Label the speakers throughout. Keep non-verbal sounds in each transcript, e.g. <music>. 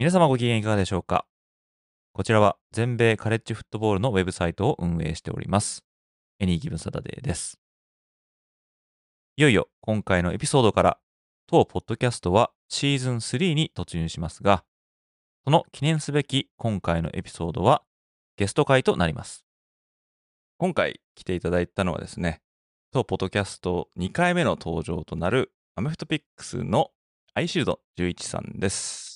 Speaker 1: 皆様ご機嫌いかがでしょうか？こちらは全米カレッジフットボールのウェブサイトを運営しております。エニーギブンサタデーです。いよいよ今回のエピソードから当ポッドキャストはシーズン3に突入しますが、その記念すべき今回のエピソードはゲスト会となります。今回来ていただいたのはですね、当ポッドキャスト2回目の登場となるアメフトピックスのアイシールド11さんです。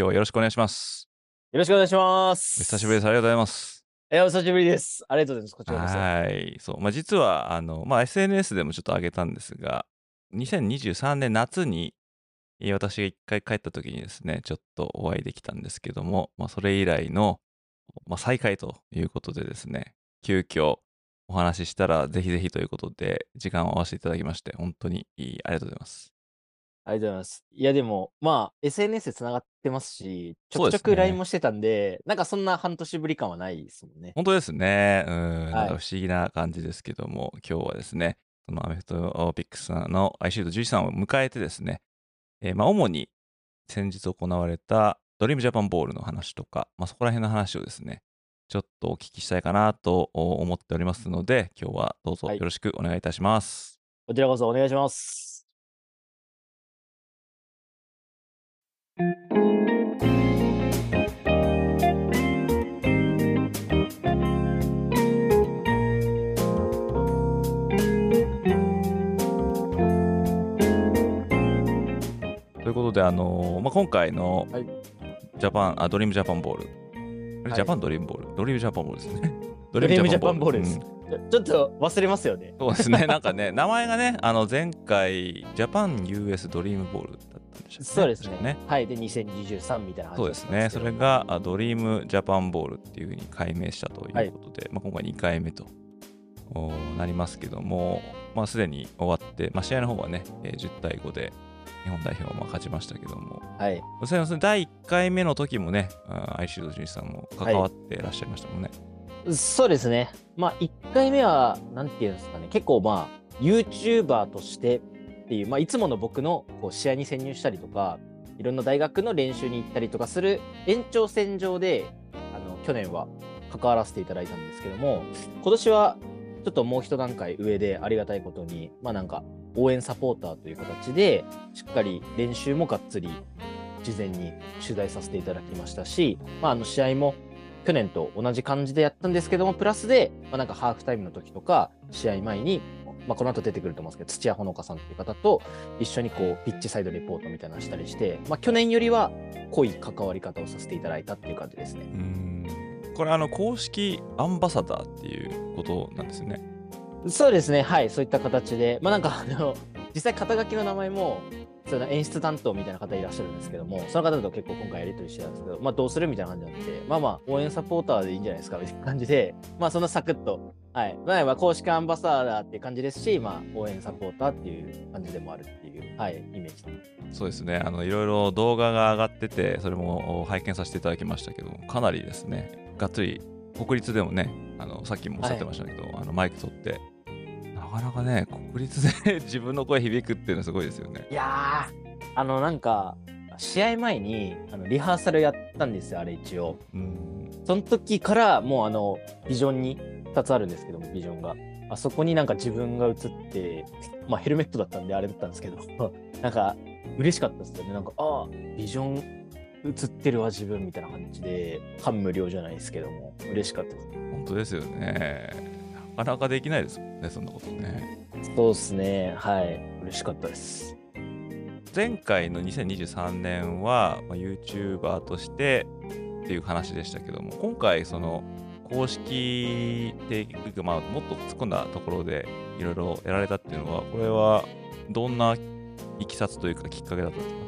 Speaker 1: 今日はよろしくお願いします。
Speaker 2: よろしくお願いします。
Speaker 1: お久しぶりです。ありがとうございます。
Speaker 2: いや、お久しぶりです。ありがとうございます。こちらこそ。
Speaker 1: はい。そう。まあ、実は、あの、まあ、SNS でもちょっと上げたんですが、2023年夏に、えー私が一回帰った時にですね、ちょっとお会いできたんですけども、まあ、それ以来の、まあ、再会ということでですね、急遽お話ししたら、ぜひぜひということで、時間を合わせていただきまして、本当にありがとうございます。
Speaker 2: ありがとうございます。いや、でも、まあ、SNS で繋がってますし、ちょくちょく LINE もしてたんで、なんかそんな半年ぶり感はないですもんね。
Speaker 1: 本当ですね。うん、なんか
Speaker 2: はい
Speaker 1: 不思議な感じですけども、今日はですね、そのアメフトピックスさんのアイシールド11さんを迎えてですね、えーまあ、主に先日行われたドリームジャパンボールの話とか、まあ、そこら辺の話をですね、ちょっとお聞きしたいかなと思っておりますので、今日はどうぞ
Speaker 2: はい
Speaker 1: よろしくお願いいたします。
Speaker 2: こちらこそお願いします。
Speaker 1: ということで、あのーまあ、今回の
Speaker 2: はい
Speaker 1: ジャパン、あ、ドリームジャパンボール。あれ
Speaker 2: はい
Speaker 1: ジャパンドリームボール？ドリームジャパンボールですね。ド <laughs>
Speaker 2: ドリームジャパンボールです
Speaker 1: うん
Speaker 2: ちょっと忘れますよね。
Speaker 1: そうですね、なんかね、名前がね、あの前回、ジャパン US ドリームボールだったんでしたっけ
Speaker 2: そうですね。
Speaker 1: 確か
Speaker 2: はい。で、2023みたいな
Speaker 1: そうですね、それがあドリームジャパンボールっていうふうに改名したということで、まあ、今回2回目とおなりますけども、まあ、すでに終わって、まあ、試合の方はね、えー10対5で日本代表はまあ勝ちましたけども、
Speaker 2: はい。
Speaker 1: 第1回目の時もね、あアイシールドジュニさんも関わってらっしゃいましたもんね。
Speaker 2: そうですね。まあ、1回目は、なんていうんですかね、結構まあ、YouTuber としてっていう、まあ、いつもの僕のこう試合に潜入したりとか、いろんな大学の練習に行ったりとかする延長線上で、あの、去年は関わらせていただいたんですけども、今年はちょっともう一段階上でありがたいことに、まあなんか、応援サポーターという形で、しっかり練習もがっつり事前に取材させていただきましたし、まあ、あの試合も去年と同じ感じでやったんですけども、プラスで、まあ、なんかハーフタイムの時とか、試合前に、まあ、この後出てくると思うんですけど、土屋ほのかさんっていう方と一緒にこう、ピッチサイドレポートみたいなのしたりして、まあ、去年よりは濃い関わり方をさせていただいたっていう感じですね。
Speaker 1: うーんこれあの公式アンバサダーっていうことなんですね。
Speaker 2: そうですね、はい、そういった形で、まあなんかあの、実際肩書きの名前も、その演出担当みたいな方いらっしゃるんですけども、その方と結構今回やり取りしてたんですけど、まあどうするみたいな感じになって、まあまあ応援サポーターでいいんじゃないですかみたいな感じで、まあそのサクッと、はい、まあまあ公式アンバサダーっていう感じですし、まあ応援サポーターっていう感じでもあるっていう、はい、イメージで。
Speaker 1: そうですね、あのいろいろ動画が上がってて、それも拝見させていただきましたけども、かなりですね、がっつり国立でもね、あのさっきもおっしゃってましたけど、あのマイク取って、なかなかね、国立で <laughs> 自分の声響くっていうのはすごいですよね。
Speaker 2: いやー、あのなんか、試合前にあのリハーサルやったんですよ、あれ一応。
Speaker 1: うん、
Speaker 2: その時からもうあのビジョンに2つあるんですけどもビジョンが。あそこになんか自分が映ってまあヘルメットだったんであれだったんですけど。<laughs> なんか嬉しかったですよね。なんかああビジョン映ってるわ自分みたいな感じで感無量じゃないですけども。嬉しかったです。
Speaker 1: 本当ですよね。なかなかできないですもんね、そんなことね。
Speaker 2: そうですね。はい。嬉しかったです
Speaker 1: 前回の2023年は、まあ、YouTuber としてっていう話でしたけども今回その公式っていうか、まあ、もっと突っ込んだところでいろいろやられたっていうのはこれはどんないきさつというかきっかけだったんですか？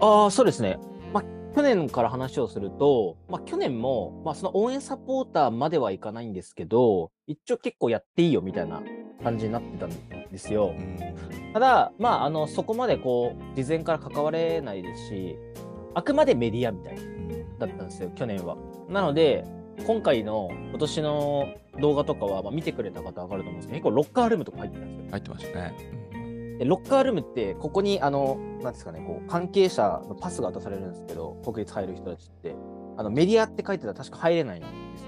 Speaker 2: ああ、そうですね。まあ、去年から話をすると、まあ、去年も、まあ、その応援サポーターまではいかないんですけど、一応結構やっていいよみたいな感じになってたんですよ。ただ、まあ、あの、そこまでこう、事前から関われないですし、あくまでメディアみたいな、だったんですよ、去年は。なので、今回の今年の動画とかは、まあ、見てくれた方わかると思うんですけど、結構ロッカールームとか入ってたんですよ。
Speaker 1: 入ってましたね。
Speaker 2: でロッカールームって、ここに、あの、なんですかね、こう、関係者のパスが渡されるんですけど、国立入る人たちって、あの、メディアって書いてたら確か入れないんです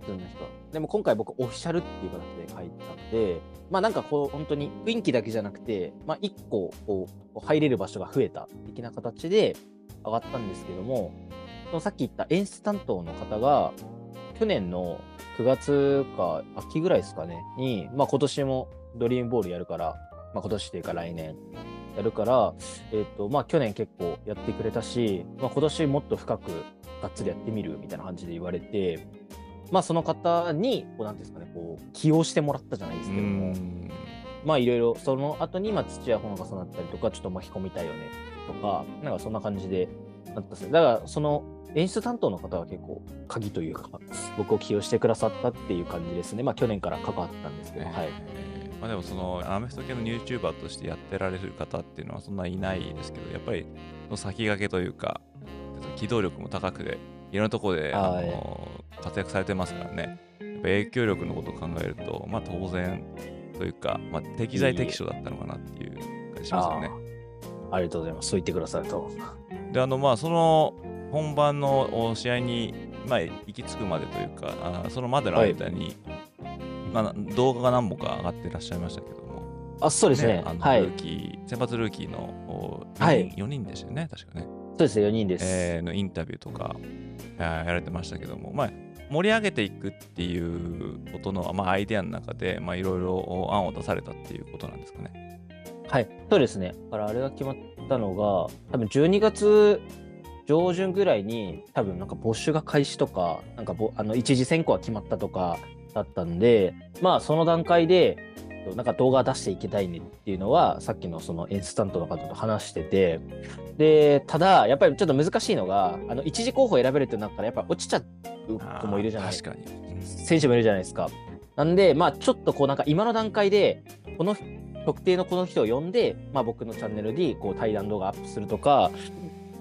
Speaker 2: 普通の人は。でも今回僕、オフィシャルっていう形で書いたので、まあなんかこう、本当に雰囲気だけじゃなくて、まあ一個、こう、入れる場所が増えた的な形で上がったんですけども、そのさっき言った演出担当の方が、去年の9月か秋ぐらいですかね、に、まあ今年もドリームボールやるから、まあ今年というか来年やるから、えっ、と、まあ去年結構やってくれたし、まあ今年もっと深くがっつりやってみるみたいな感じで言われて、まあその方に、こうなんですかね、こう起用してもらったじゃないですけども、まあいろいろその後にまあ土屋ほのかさんだったりとか、ちょっと巻き込みたいよねとか、なんかそんな感じでなったんですよ。だからその演出担当の方は結構鍵というか、僕を起用してくださったっていう感じですね。まあ去年から関わってたんですけど、はい。
Speaker 1: えーまあ、でもそのアメフト系の YouTuber としてやってられる方っていうのはそんないないですけどやっぱりその先駆けというか機動力も高くていろんなところであ
Speaker 2: はい
Speaker 1: の活躍されてますからねやっぱ影響力のことを考えるとまあ当然というか、まあ、適材適所だったのかなっていう感じしますよね。
Speaker 2: ありがとうございます。そう言ってくださると。
Speaker 1: であのまあその本番のお試合に、まあ、行き着くまでというかあーそのまでの間に、まあ、動画が何本か上がってらっしゃいましたけども、
Speaker 2: あ、そうですね。
Speaker 1: あの
Speaker 2: はい
Speaker 1: ルー。キー先発ルーキーのお
Speaker 2: はい
Speaker 1: 4人,、4人でしたよね、確かね、
Speaker 2: そうですね、4人です。
Speaker 1: えーのインタビューとか、やられてましたけども、まあ、盛り上げていくっていうことの、まあ、アイデアの中で、ま、いろいろ案を出されたっていうことなんですかね。
Speaker 2: はい、そうですね。だからあれが決まったのが、多分12月上旬ぐらいに、多分なんか募集が開始とか、なんかぼあの一次選考が決まったとかだったんで、まあその段階で、なんか動画出していきたいねっていうのは、さっきのその演出担当の方と話してて、で、ただ、やっぱりちょっと難しいのが、あの一次候補選べるってなったら、やっぱ落ちちゃう子もいるじゃないですか。選手もいるじゃないですか。なんで、まあ、ちょっとこう、なんか今の段階で、この特定のこの人を呼んで、まあ、僕のチャンネルにこう対談動画アップするとか、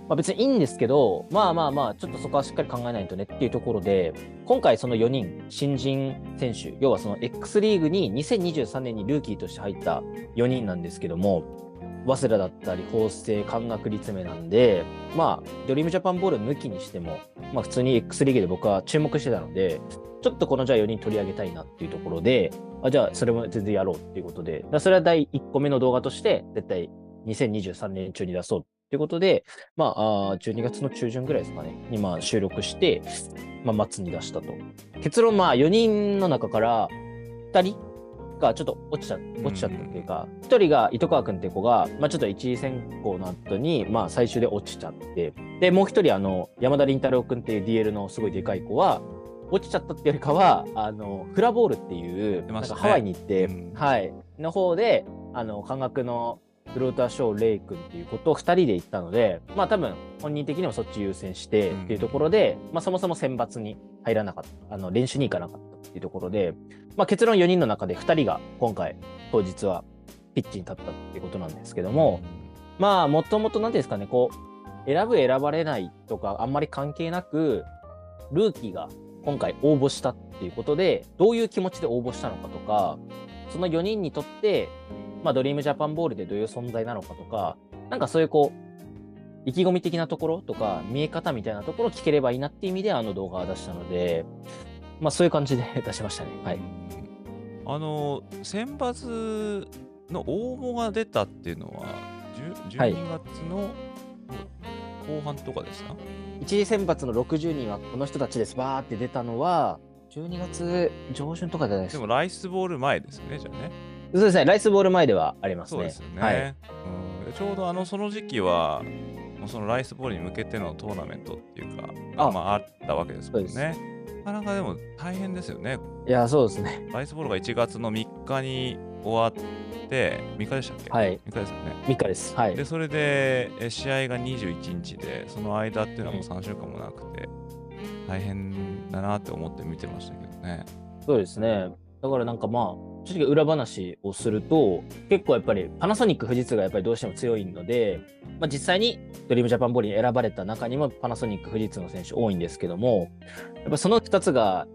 Speaker 2: まあ、別にいいんですけど、まあまあまあ、ちょっとそこはしっかり考えないとねっていうところで、今回その4人、新人選手、要はその X リーグに2023年にルーキーとして入った4人なんですけども、早稲田だったり、法政、関学立命なんで、まあ、ドリームジャパンボール抜きにしても、まあ、普通に X リーグで僕は注目してたので、ちょっとこのじゃあ4人取り上げたいなっていうところで、あじゃあそれも全然やろうっていうことで、それは第1個目の動画として、絶対2023年中に出そうっていうことで、まあ、あー12月の中旬ぐらいですかね、にまあ収録して、まあ、末に出したと。結論、まあ、4人の中から2人がちょっと落ちちゃ落ちちゃったっていうか、1人が糸川君って子が、まあ、ちょっと一次選考の後に、まあ、最終で落ちちゃって、で、もう1人、あの、山田凛太郎君っていう DL のすごいでかい子は、落ちちゃったっていうよりかは、あの、フラボールっていう、
Speaker 1: ね。
Speaker 2: なんかハワイに行って、
Speaker 1: うん。
Speaker 2: はい、の方で、あの、感覚のフローターショーレイ君っていうことを2人で行ったので、まあ多分本人的にもそっち優先してっていうところで、まあそもそも選抜に入らなかった、あの練習に行かなかったっていうところで、まあ結論4人の中で2人が今回当日はピッチに立ったっていうことなんですけども、まあもともと何ていうんですかね、こう、選ぶ選ばれないとかあんまり関係なく、ルーキーが今回応募したっていうことで、どういう気持ちで応募したのかとか、その4人にとって、まあ、ドリームジャパンボールでどういう存在なのかとか、なんかそういうこう、意気込み的なところとか、見え方みたいなところを聞ければいいなっていう意味であの動画を出したので、まあそういう感じで <laughs> 出しましたね。はい。
Speaker 1: あの選抜の応募が出たっていうのは10
Speaker 2: はい
Speaker 1: 12月の後半とかでした、
Speaker 2: 一次選抜の60人はこの人たちです。バーって出たのは、12月上旬とかじゃないでか。
Speaker 1: ですもライスボール前ですよねじゃあね
Speaker 2: そうですね。ライスボール前ではありますね。
Speaker 1: そうですよね、
Speaker 2: はい。
Speaker 1: うちょうどあのその時期はそのライスボールに向けてのトーナメントっていうか
Speaker 2: あ
Speaker 1: まあ、あったわけですもんねなかなかでも大変ですよね
Speaker 2: いや、そうですね。
Speaker 1: ライスボールが1月の3日に終わって、3日でしたっけ？
Speaker 2: はい。
Speaker 1: 3日ですよね。
Speaker 2: 3日です。はい
Speaker 1: で、。それで、え試合が21日で、その間っていうのはもう3週間もなくて、大変だなって思って見てましたけどね。
Speaker 2: そうですね。だからなんかまあ、正直裏話をすると、結構やっぱりパナソニック富士通がやっぱりどうしても強いので、まあ、実際にドリームジャパンボールに選ばれた中にもパナソニック富士通の選手多いんですけども、やっぱその2つが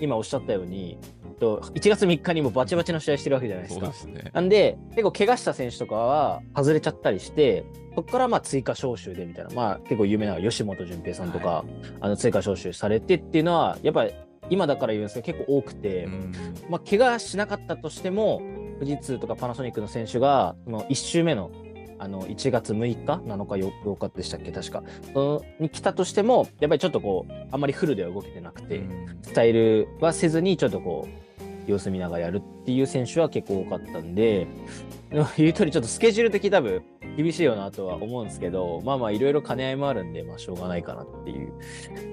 Speaker 2: 今おっしゃったように、と1月3日にもバチバチの試合してるわけじゃないですか。
Speaker 1: すね。
Speaker 2: なんで、結構怪我した選手とかは外れちゃったりして、そこからまあ追加招集でみたいな、まあ結構有名な吉本純平さんとか、
Speaker 1: は
Speaker 2: あの追加招集されてっていうのは、やっぱり今だから言うんですけど結構多くて、
Speaker 1: うん。
Speaker 2: まあ怪我しなかったとしても、富士通とかパナソニックの選手が、その1周目のあの1月6日、7日、8日でしたっけ、確か、そのに来たとしても、やっぱりちょっとこう、あんまりフルでは動けてなくて、
Speaker 1: うん。
Speaker 2: スタイルはせずに、ちょっとこう、様子見ながらやるっていう選手は結構多かったんで、<laughs> 言う通り、ちょっとスケジュール的に多分厳しいよなとは思うんですけど、まあまあ、いろいろ兼ね合いもあるんで、まあ、しょうがないかなっていう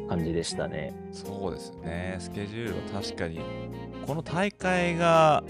Speaker 2: 感じでしたね。
Speaker 1: そうですね、スケジュールは確かに、この大会が、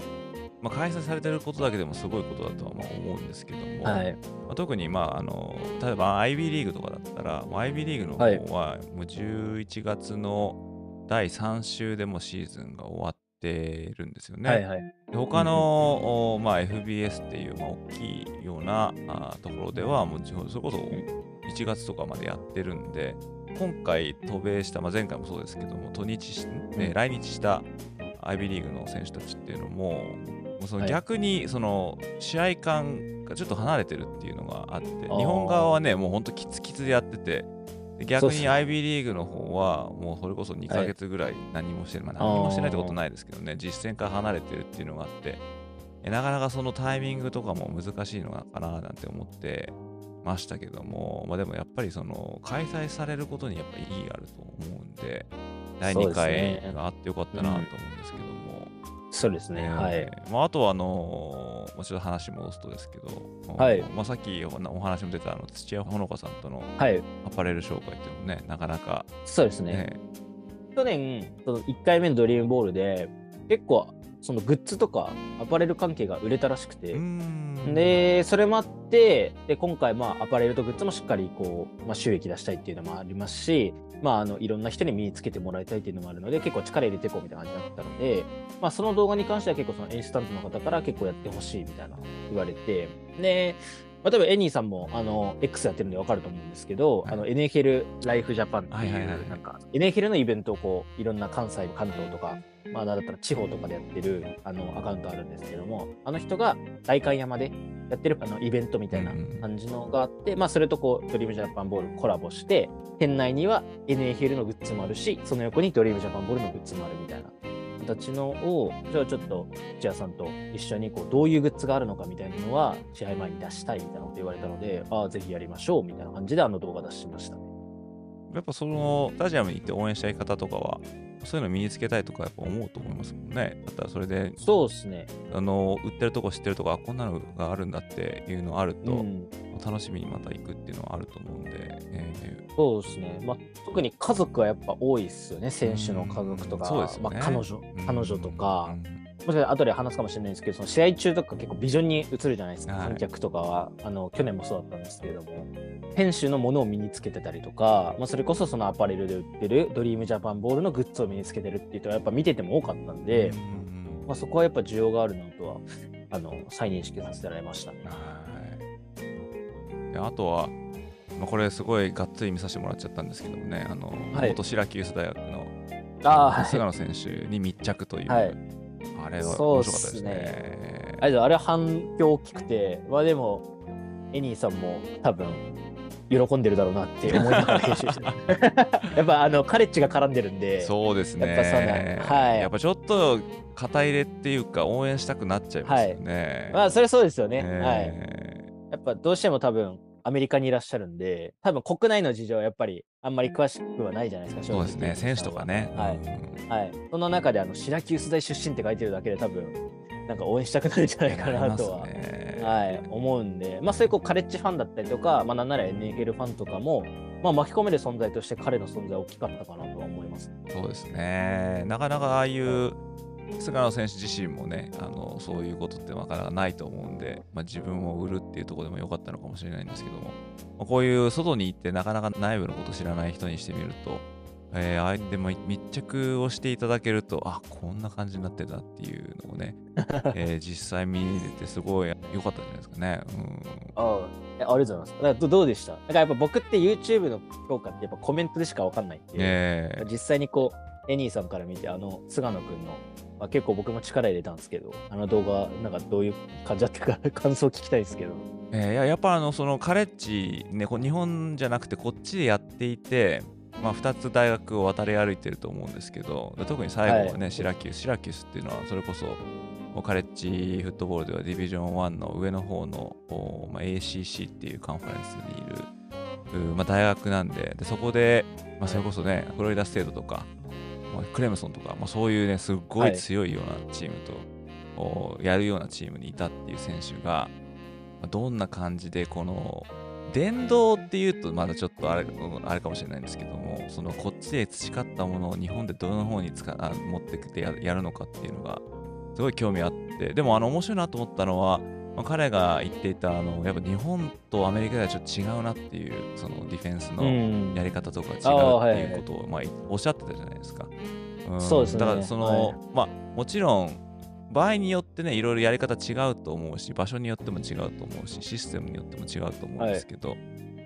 Speaker 1: まあ、開催されてることだけでもすごいことだとはまあ思うんですけども、
Speaker 2: はい。
Speaker 1: まあ、特に、まあ、あの例えば IB リーグとかだったら、IB リーグの
Speaker 2: はい
Speaker 1: 方はもう11月の第3週でもうシーズンが終わってるんですよね。
Speaker 2: はいはい。
Speaker 1: で他の、おまあ、FBS っていう、まあ、大きいようなあところでは、もうそれこそ1月とかまでやってるんで、今回渡米した、まあ、前回もそうですけども、渡日し、ね
Speaker 2: うん
Speaker 1: 来日した IB リーグの選手たちっていうのも、その
Speaker 2: はい
Speaker 1: 逆にその試合感がちょっと離れてるっていうのがあって、日本側はね、もう本当キツキツでやってて、で逆に IB リーグの方はもうそれこそ2ヶ月ぐらい何もしてる、まあ何もしてないってことないですけどね、実戦から離れてるっていうのがあって、えなかなかそのタイミングとかも難しいのかななんて思ってましたけども、まあ、でもやっぱりその開催されることにやっぱり意義があると思うんで、第2
Speaker 2: そうですね。
Speaker 1: 回があってよかったなと思うんですけども、
Speaker 2: そうですね。はい。
Speaker 1: えーまあ、あとはあのーもうちょっと話戻すとですけど、
Speaker 2: はい
Speaker 1: まあ、さっきおお話も出たあの土屋ほのかさんとの
Speaker 2: はい。
Speaker 1: アパレル紹介っていうのもね、なかなか、
Speaker 2: そうですね。
Speaker 1: ね、
Speaker 2: 去年、その1回目のドリームボールで、結構、そのグッズとかアパレル関係が売れたらしくて、で、それもあって、で、今回、まあ、アパレルとグッズもしっかり、こう、まあ、収益出したいっていうのもありますし、まあ、あの、いろんな人に身につけてもらいたいっていうのもあるので、結構力入れていこうみたいな感じだったので、まあ、その動画に関しては結構、そのインスタントの方から結構やってほしいみたいな言われて、で、まあ、例えばエニーさんも、あの、X やってるんでわかると思うんですけど、
Speaker 1: はい。
Speaker 2: あの、NHL ライフジャパンっていう、なんか、NHL のイベントをこう、いろんな関西、関東とか、まあ、だったら地方とかでやってる、あの、アカウントあるんですけども、あの人が代官山でやってるあのイベントみたいな感じのがあって、まあ、それとこう、ドリームジャパンボールコラボして、店内には NFL のグッズもあるし、その横にドリームジャパンボールのグッズもあるみたいな形のを、じゃあちょっと、土屋さんと一緒にこうどういうグッズがあるのかみたいなのは、試合前に出したいみたいなこと言われたので、ああ、ぜひやりましょうみたいな感じであの動画出しましたね。
Speaker 1: やっぱそのスタジアムに行って応援したい方とかは、そういうの身につけたいとかやっぱ思うと思いますもんね。だったらそれで、
Speaker 2: そうですね。
Speaker 1: あの、売ってるとこ知ってるとか、あこんなのがあるんだっていうのあると、
Speaker 2: うん、
Speaker 1: 楽しみにまた行くっていうのはあると思うんで、え
Speaker 2: そうですね。まあ、特に家族はやっぱ多いですよね、選手の家族とか、
Speaker 1: うん。そうですよね。
Speaker 2: まあ、彼女
Speaker 1: ー、
Speaker 2: 彼女とか、
Speaker 1: うん
Speaker 2: もしかしたら後で話すかもしれないんですけど、その試合中とか結構ビジョンに映るじゃないですか、
Speaker 1: はい。
Speaker 2: 観客とかは。あの、去年もそうだったんですけれども、選手のものを身につけてたりとか、まあ、それこそそのアパレルで売ってるドリームジャパンボールのグッズを身につけてるっていう人はやっぱ見てても多かったんで、
Speaker 1: うん
Speaker 2: まあ、そこはやっぱ需要があるなとは、あの、再認識させてられましたね。
Speaker 1: はい。であとは、まあ、これすごいがっつり見させてもらっちゃったんですけどもね、あの、
Speaker 2: はい。
Speaker 1: 元シラキュース大学の。菅野選手に密着という、
Speaker 2: はい
Speaker 1: あれは
Speaker 2: そうっ
Speaker 1: 面白かったです
Speaker 2: す
Speaker 1: ね。
Speaker 2: ねあれあれは反響大きくて、まあでも、エニーさんも多分、喜んでるだろうなって思いながら編集してる <laughs> やっぱあの、カレッジが絡んでるんで、
Speaker 1: そうですね。
Speaker 2: やっぱはい
Speaker 1: やっぱちょっと肩入れっていうか応援したくなっちゃいますよね。
Speaker 2: まあそれそうですよね。はい。
Speaker 1: え
Speaker 2: やっぱどうしても多分、アメリカにいらっしゃるんで、多分国内の事情はやっぱりあんまり詳しくはないじゃないですか、
Speaker 1: そうですね、選手とかね。
Speaker 2: はい。
Speaker 1: うん
Speaker 2: はい。その中であの、シラキュース大出身って書いてるだけで多分、<laughs> なんか応援したくなるんじゃないかなとははい、思うんで、まあ、そういうこうカレッジファンだったりとか、まあ、なんなら NFL ファンとかも、まあ、巻き込める存在として彼の存在は大きかったかなとは思います。
Speaker 1: そうですね。なかなかああいう菅野選手自身もねあのそういうことってなかなかないと思うんで、まあ、自分を売るっていうところでも良かったのかもしれないんですけども、まあ、こういう外に行ってなかなか内部のこと知らない人にしてみると、えー、相手も密着をしていただけるとあこんな感じになってたっていうのをね、<laughs> えー、実際見れてすごい良かったんじゃないですかね。うん、
Speaker 2: あありがとうございます。だどうでした？なんかやっぱ僕って YouTube の評価ってやっぱコメントでしか分かんないんで、えー、実際にこうエニーさんから見てあの菅野くんのまあ、結構僕も力入れたんですけど、あの動画、なんかどういう感じだったか <laughs> 感想聞きたいですけど。
Speaker 1: えー、ややっぱあのそのカレッジ、ね、日本じゃなくてこっちでやっていて、まあ、2つ大学を渡り歩いてると思うんですけど、特に最後はね、はい、シラキュース、シラキュースっていうのはそれこそカレッジフットボールではディビジョン1の上の方の、まあ、ACC っていうカンファレンスにいる、まあ、大学なんででそこで、まあ、それこそねフロリダステートとかまあ、クレムソンとか、まあ、そういうね、すっごい強いようなチームと、やるようなチームにいたっていう選手が、まあ、どんな感じで、この、電動っていうとまだちょっとあれあれかもしれないんですけども、そのこっちで培ったものを日本でどの方に使あ持ってきてやるのかっていうのが、すごい興味あって、でもあの面白いなと思ったのは、まあ、彼が言っていたあのやっぱ日本とアメリカではちょっと違うなっていうそのディフェンスのやり方とか違うっていうことを、まあ、おっしゃってたじゃないですか。
Speaker 2: うん、そうですね。
Speaker 1: だからその、はい、まあもちろん場合によってねいろいろやり方違うと思うし場所によっても違うと思うしシステムによっても違うと思うんですけど、はい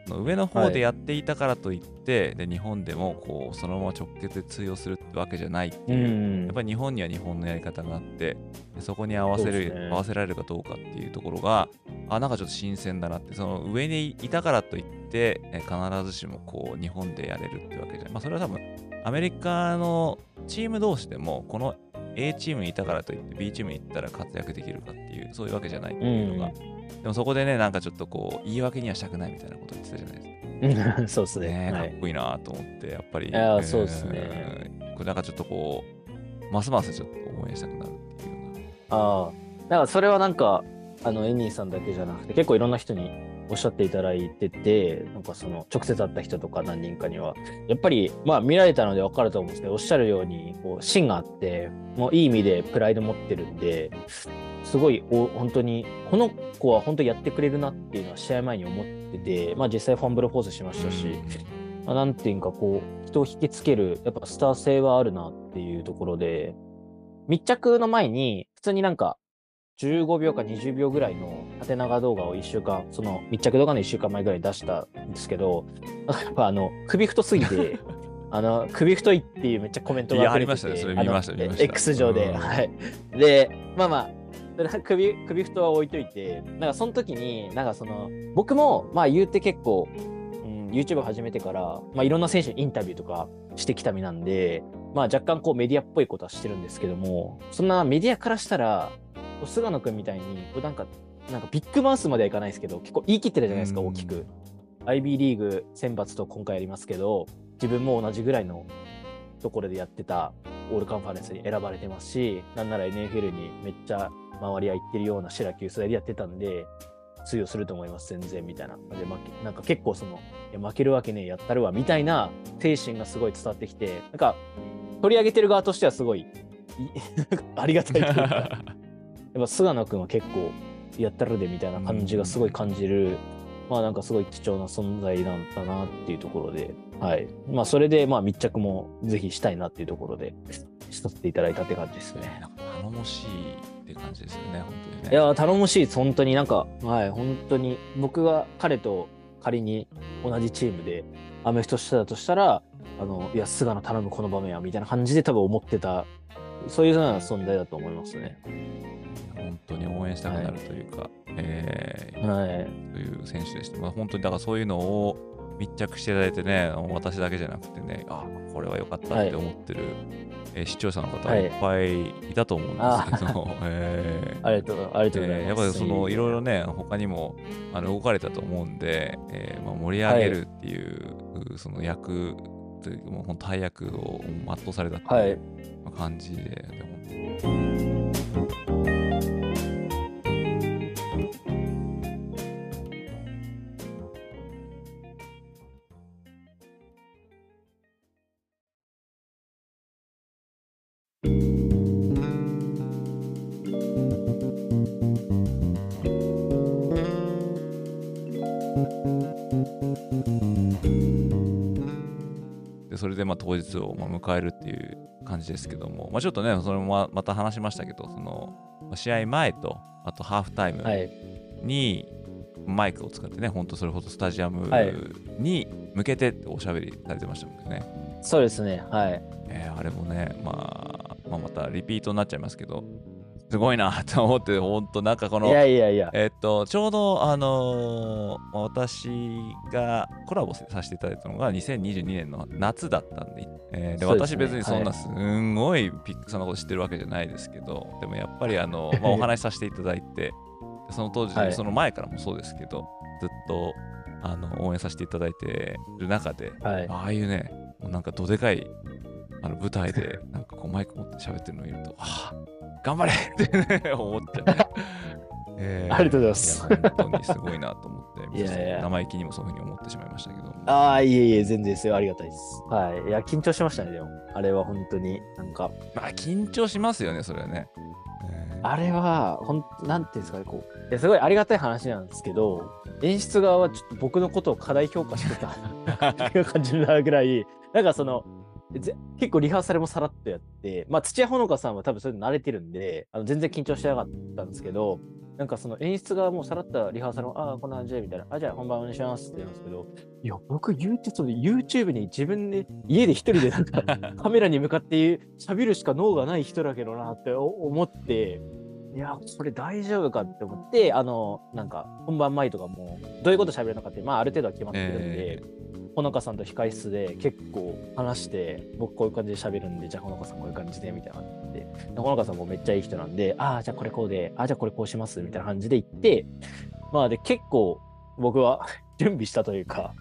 Speaker 1: 上の方でやっていたからといって、はい、で日本でもこうそのまま直結で通用するってわけじゃないっていう、うん、やっぱり日本には日本のやり方があってそこに合わせる、ね、合わせられるかどうかっていうところがあなんかちょっと新鮮だなってその上にいたからといって必ずしもこう日本でやれるってわけじゃない、まあ、それは多分アメリカのチーム同士でもこの A チームにいたからといって B チームに行ったら活躍できるかっていうそういうわけじゃないっていうのが、うんでもそこでね、なんかちょっとこう、言い訳にはしたくないみたいなこと言ってたじゃないですか。<laughs>
Speaker 2: そうですね。
Speaker 1: ねかっこいいなと思って、やっぱり。い
Speaker 2: や、そうですね。
Speaker 1: これなんかちょっとこう、ますますちょっと応援したくなるっていうような。
Speaker 2: ああ、だからそれはなんか、あの、エニーさんだけじゃなくて、結構いろんな人におっしゃっていただいてて、なんかその直接会った人とか何人かには、やっぱりまあ見られたので分かると思うんですけど、おっしゃるように、こう芯があって、もういい意味でプライド持ってるんで、すごいお本当に、この子は本当やってくれるなっていうのは試合前に思ってて、まあ実際ファンブルフォースしましたし、まあ、なんていうかこう、人を引きつける、やっぱスター性はあるなっていうところで、密着の前に、普通になんか15秒か20秒ぐらいの縦長動画を1週間、その密着動画の1週間前ぐらい出したんですけど、やっぱあの、首太すぎて、<laughs> あの、首太いっていうめっちゃコメントが
Speaker 1: ありましたね、それ見ました、見ました。
Speaker 2: X 上で。はい。で、まあまあ、首、首太は置いといて、なんかその時に、なんかその、僕も、まあ言うて結構、うん、YouTube 始めてから、まあいろんな選手にインタビューとかしてきた身なんで、まあ若干こうメディアっぽいことはしてるんですけども、そんなメディアからしたら、菅野君みたいに、こうなんか、なんかビッグマウスまではいかないですけど、結構言い切ってるじゃないですか、大きく。IB リーグ選抜と今回やりますけど、自分も同じぐらいのところでやってたオールカンファレンスに選ばれてますし、なんなら NFL にめっちゃ周りは行ってるようなシラキュースでやってたんで、通用すると思います、全然みたいな。で、ま、なんか結構その、いや負けるわけねえ、やったるわ、みたいな精神がすごい伝わってきて、なんか、取り上げてる側としてはすごい、<laughs> ありがたいというか <laughs> やっぱ菅野君は結構やったるでみたいな感じがすごい感じる、まあなんかすごい貴重な存在なんだなっていうところで、はい。まあそれでまあ密着もぜひしたいなっていうところで、しさせていただいたって感じですね。
Speaker 1: 頼もしいって感じですよね、本当にね。
Speaker 2: いや、頼もしいです、本当になんか、はい、本当に僕が彼と仮に同じチームでアメフトしてたとしたら、あの、いや、菅野頼むこの場面はみたいな感じで多分思ってた、そういうような存在だと思いますね。
Speaker 1: 本当に応援したくなるというか、はい、えー、
Speaker 2: はい、
Speaker 1: という選手でした。まあ、本当にだからそういうのを密着していただいてね、私だけじゃなくてね、あこれは良かったって思ってる、はい、えー、視聴者の方い。っぱいいたと思うんです。けど、
Speaker 2: はい、えー、<laughs> ありがとうありがとうございます。えー、
Speaker 1: やっぱりそのいろいろね、他にもあの動かれたと思うんで、えーまあ、盛り上げるっていう、はい、その役というもう本当大役を全うされたっていう感じで、はい、当日をまあ迎えるっていう感じですけども、まあ、ちょっとねそれもままた話しましたけどそのまあ試合前とあとハーフタイム
Speaker 2: はい。
Speaker 1: にマイクを使ってね、ほんとそれほどスタジアム
Speaker 2: はい
Speaker 1: に向けておしゃべりされてましたもんね。
Speaker 2: そうですね。はい。
Speaker 1: えーあれもね、まあ、まあ、またリピートになっちゃいますけど、すごいなと思って、ほんとなんかこの、
Speaker 2: いやいやいや。
Speaker 1: えっと、ちょうど、あのーまあ私がコラボさせていただいたのが2022年の夏だったんで、えーで
Speaker 2: ね
Speaker 1: 私別にそんなすんごいピックさんのこと知ってるわけじゃないですけど、でもやっぱりあの、<laughs> まあ、お話しさせていただいて、その当時、
Speaker 2: はい
Speaker 1: その前からもそうですけど、ずっとあの応援させていただいてる中で、
Speaker 2: はい。
Speaker 1: ああいうね、なんかどでかいあの舞台で、なんかこうマイク持って喋ってるのを見ると、ああ、頑張れ <laughs> ってね、思っちゃうね。え <laughs> ー
Speaker 2: ありがとうございます
Speaker 1: 本当にすごいなと思って、
Speaker 2: いやいや
Speaker 1: 生意気にもそういうふうに思ってしまいましたけども。
Speaker 2: ああ、いえいえ、全然ですよ。ありがたいです。はい。いや、緊張しましたね、でも。あれは本当に、なんか、
Speaker 1: まあ、緊張しますよね、それはね。えー
Speaker 2: あれは、ほん、なんていうんですかね、こう、いや、すごいありがたい話なんですけど、演出側はちょっと僕のことを過大評価してたっていう感じになるぐらい、なんかその、ぜ結構リハーサルもさらっとやって、まあ、土屋ほのかさんは多分それ慣れてるんで、あの全然緊張してなかったんですけど、なんかその演出側もさらったリハーサルも、ああ、こんな感じで、みたいな、あじゃあ本番お願いしますって言うんですけど、いや、僕 YouTube に自分で、家で一人でなんか、<laughs> カメラに向かって喋るしか脳がない人だけどなって思って、いや、これ大丈夫かって思って、あの、なんか、本番前とかも、どういうこと喋るのかって、まあ、ある程度は決まってるんで、ほのかさんと控室で結構話して、僕こういう感じで喋るんで、じゃあほのかさんこういう感じで、みたいなのがあって、でほのかさんもめっちゃいい人なんで、ああ、じゃあこれこうで、ああ、じゃあこれこうします、みたいな感じで言って、まあ、で、結構僕は <laughs> 準備したというか、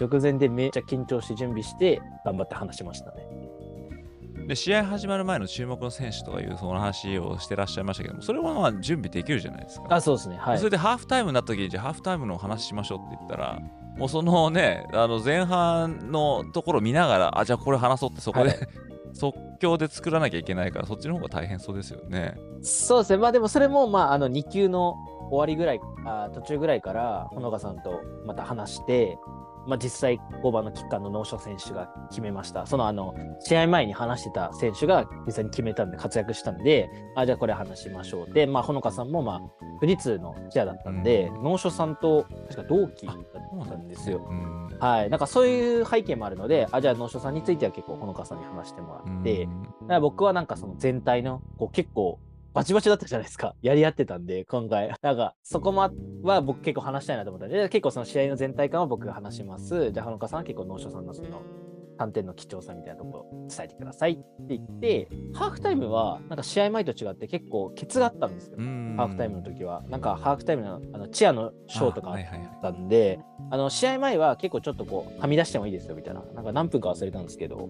Speaker 2: 直前でめっちゃ緊張して準備して、頑張って話しましたね。
Speaker 1: で試合始まる前の注目の選手とかいうその話をしてらっしゃいましたけども、それはまあ準備できるじゃないですか。
Speaker 2: あ、そうですね。はい
Speaker 1: そ。れでハーフタイムになった時に、じゃあハーフタイムの話しましょうって言ったら、もうそのね、あの前半のところ見ながら、あ、じゃあこれ話そうってそこで、
Speaker 2: はい <laughs>
Speaker 1: 即興で作らなきゃいけないから、そっちの方が大変そうですよね。
Speaker 2: そうですね。まあでもそれも、まあ、あの、2Qの終わりぐらい、あ途中ぐらいから、ほのかさんとまた話して、まあ実際5番のキッカーのノーショ選手が決めました。そのあの、試合前に話してた選手が実際に決めたんで活躍したんで、あ、じゃあこれ話しましょう。で、まあほのかさんもまあ、富士通のチアだったんで、ノーショさんと確か同期だったんですよ。
Speaker 1: うん。
Speaker 2: はい。なんかそういう背景もあるので、あ、じゃあノーショさんについては結構ほのかさんに話してもらって、
Speaker 1: うん
Speaker 2: だから僕はなんかその全体のこう結構バチバチだったじゃないですか。<laughs> やり合ってたんで、今回。<laughs> なんかそこまは僕結構話したいなと思ったんで、結構その試合の全体感は僕が話します。じゃあ、はのかさんは結構農所さんのその観点の貴重さみたいなところを伝えてくださいって言って、ハーフタイムはなんか試合前と違って結構ケツがあったんですよ。
Speaker 1: うん
Speaker 2: ハーフタイムの時は。なんかハーフタイムのあのチアのショーとか
Speaker 1: あはいはいはい
Speaker 2: ったんで、あの試合前は結構ちょっとこう、はみ出してもいいですよみたいな、なんか何分か忘れたんですけど、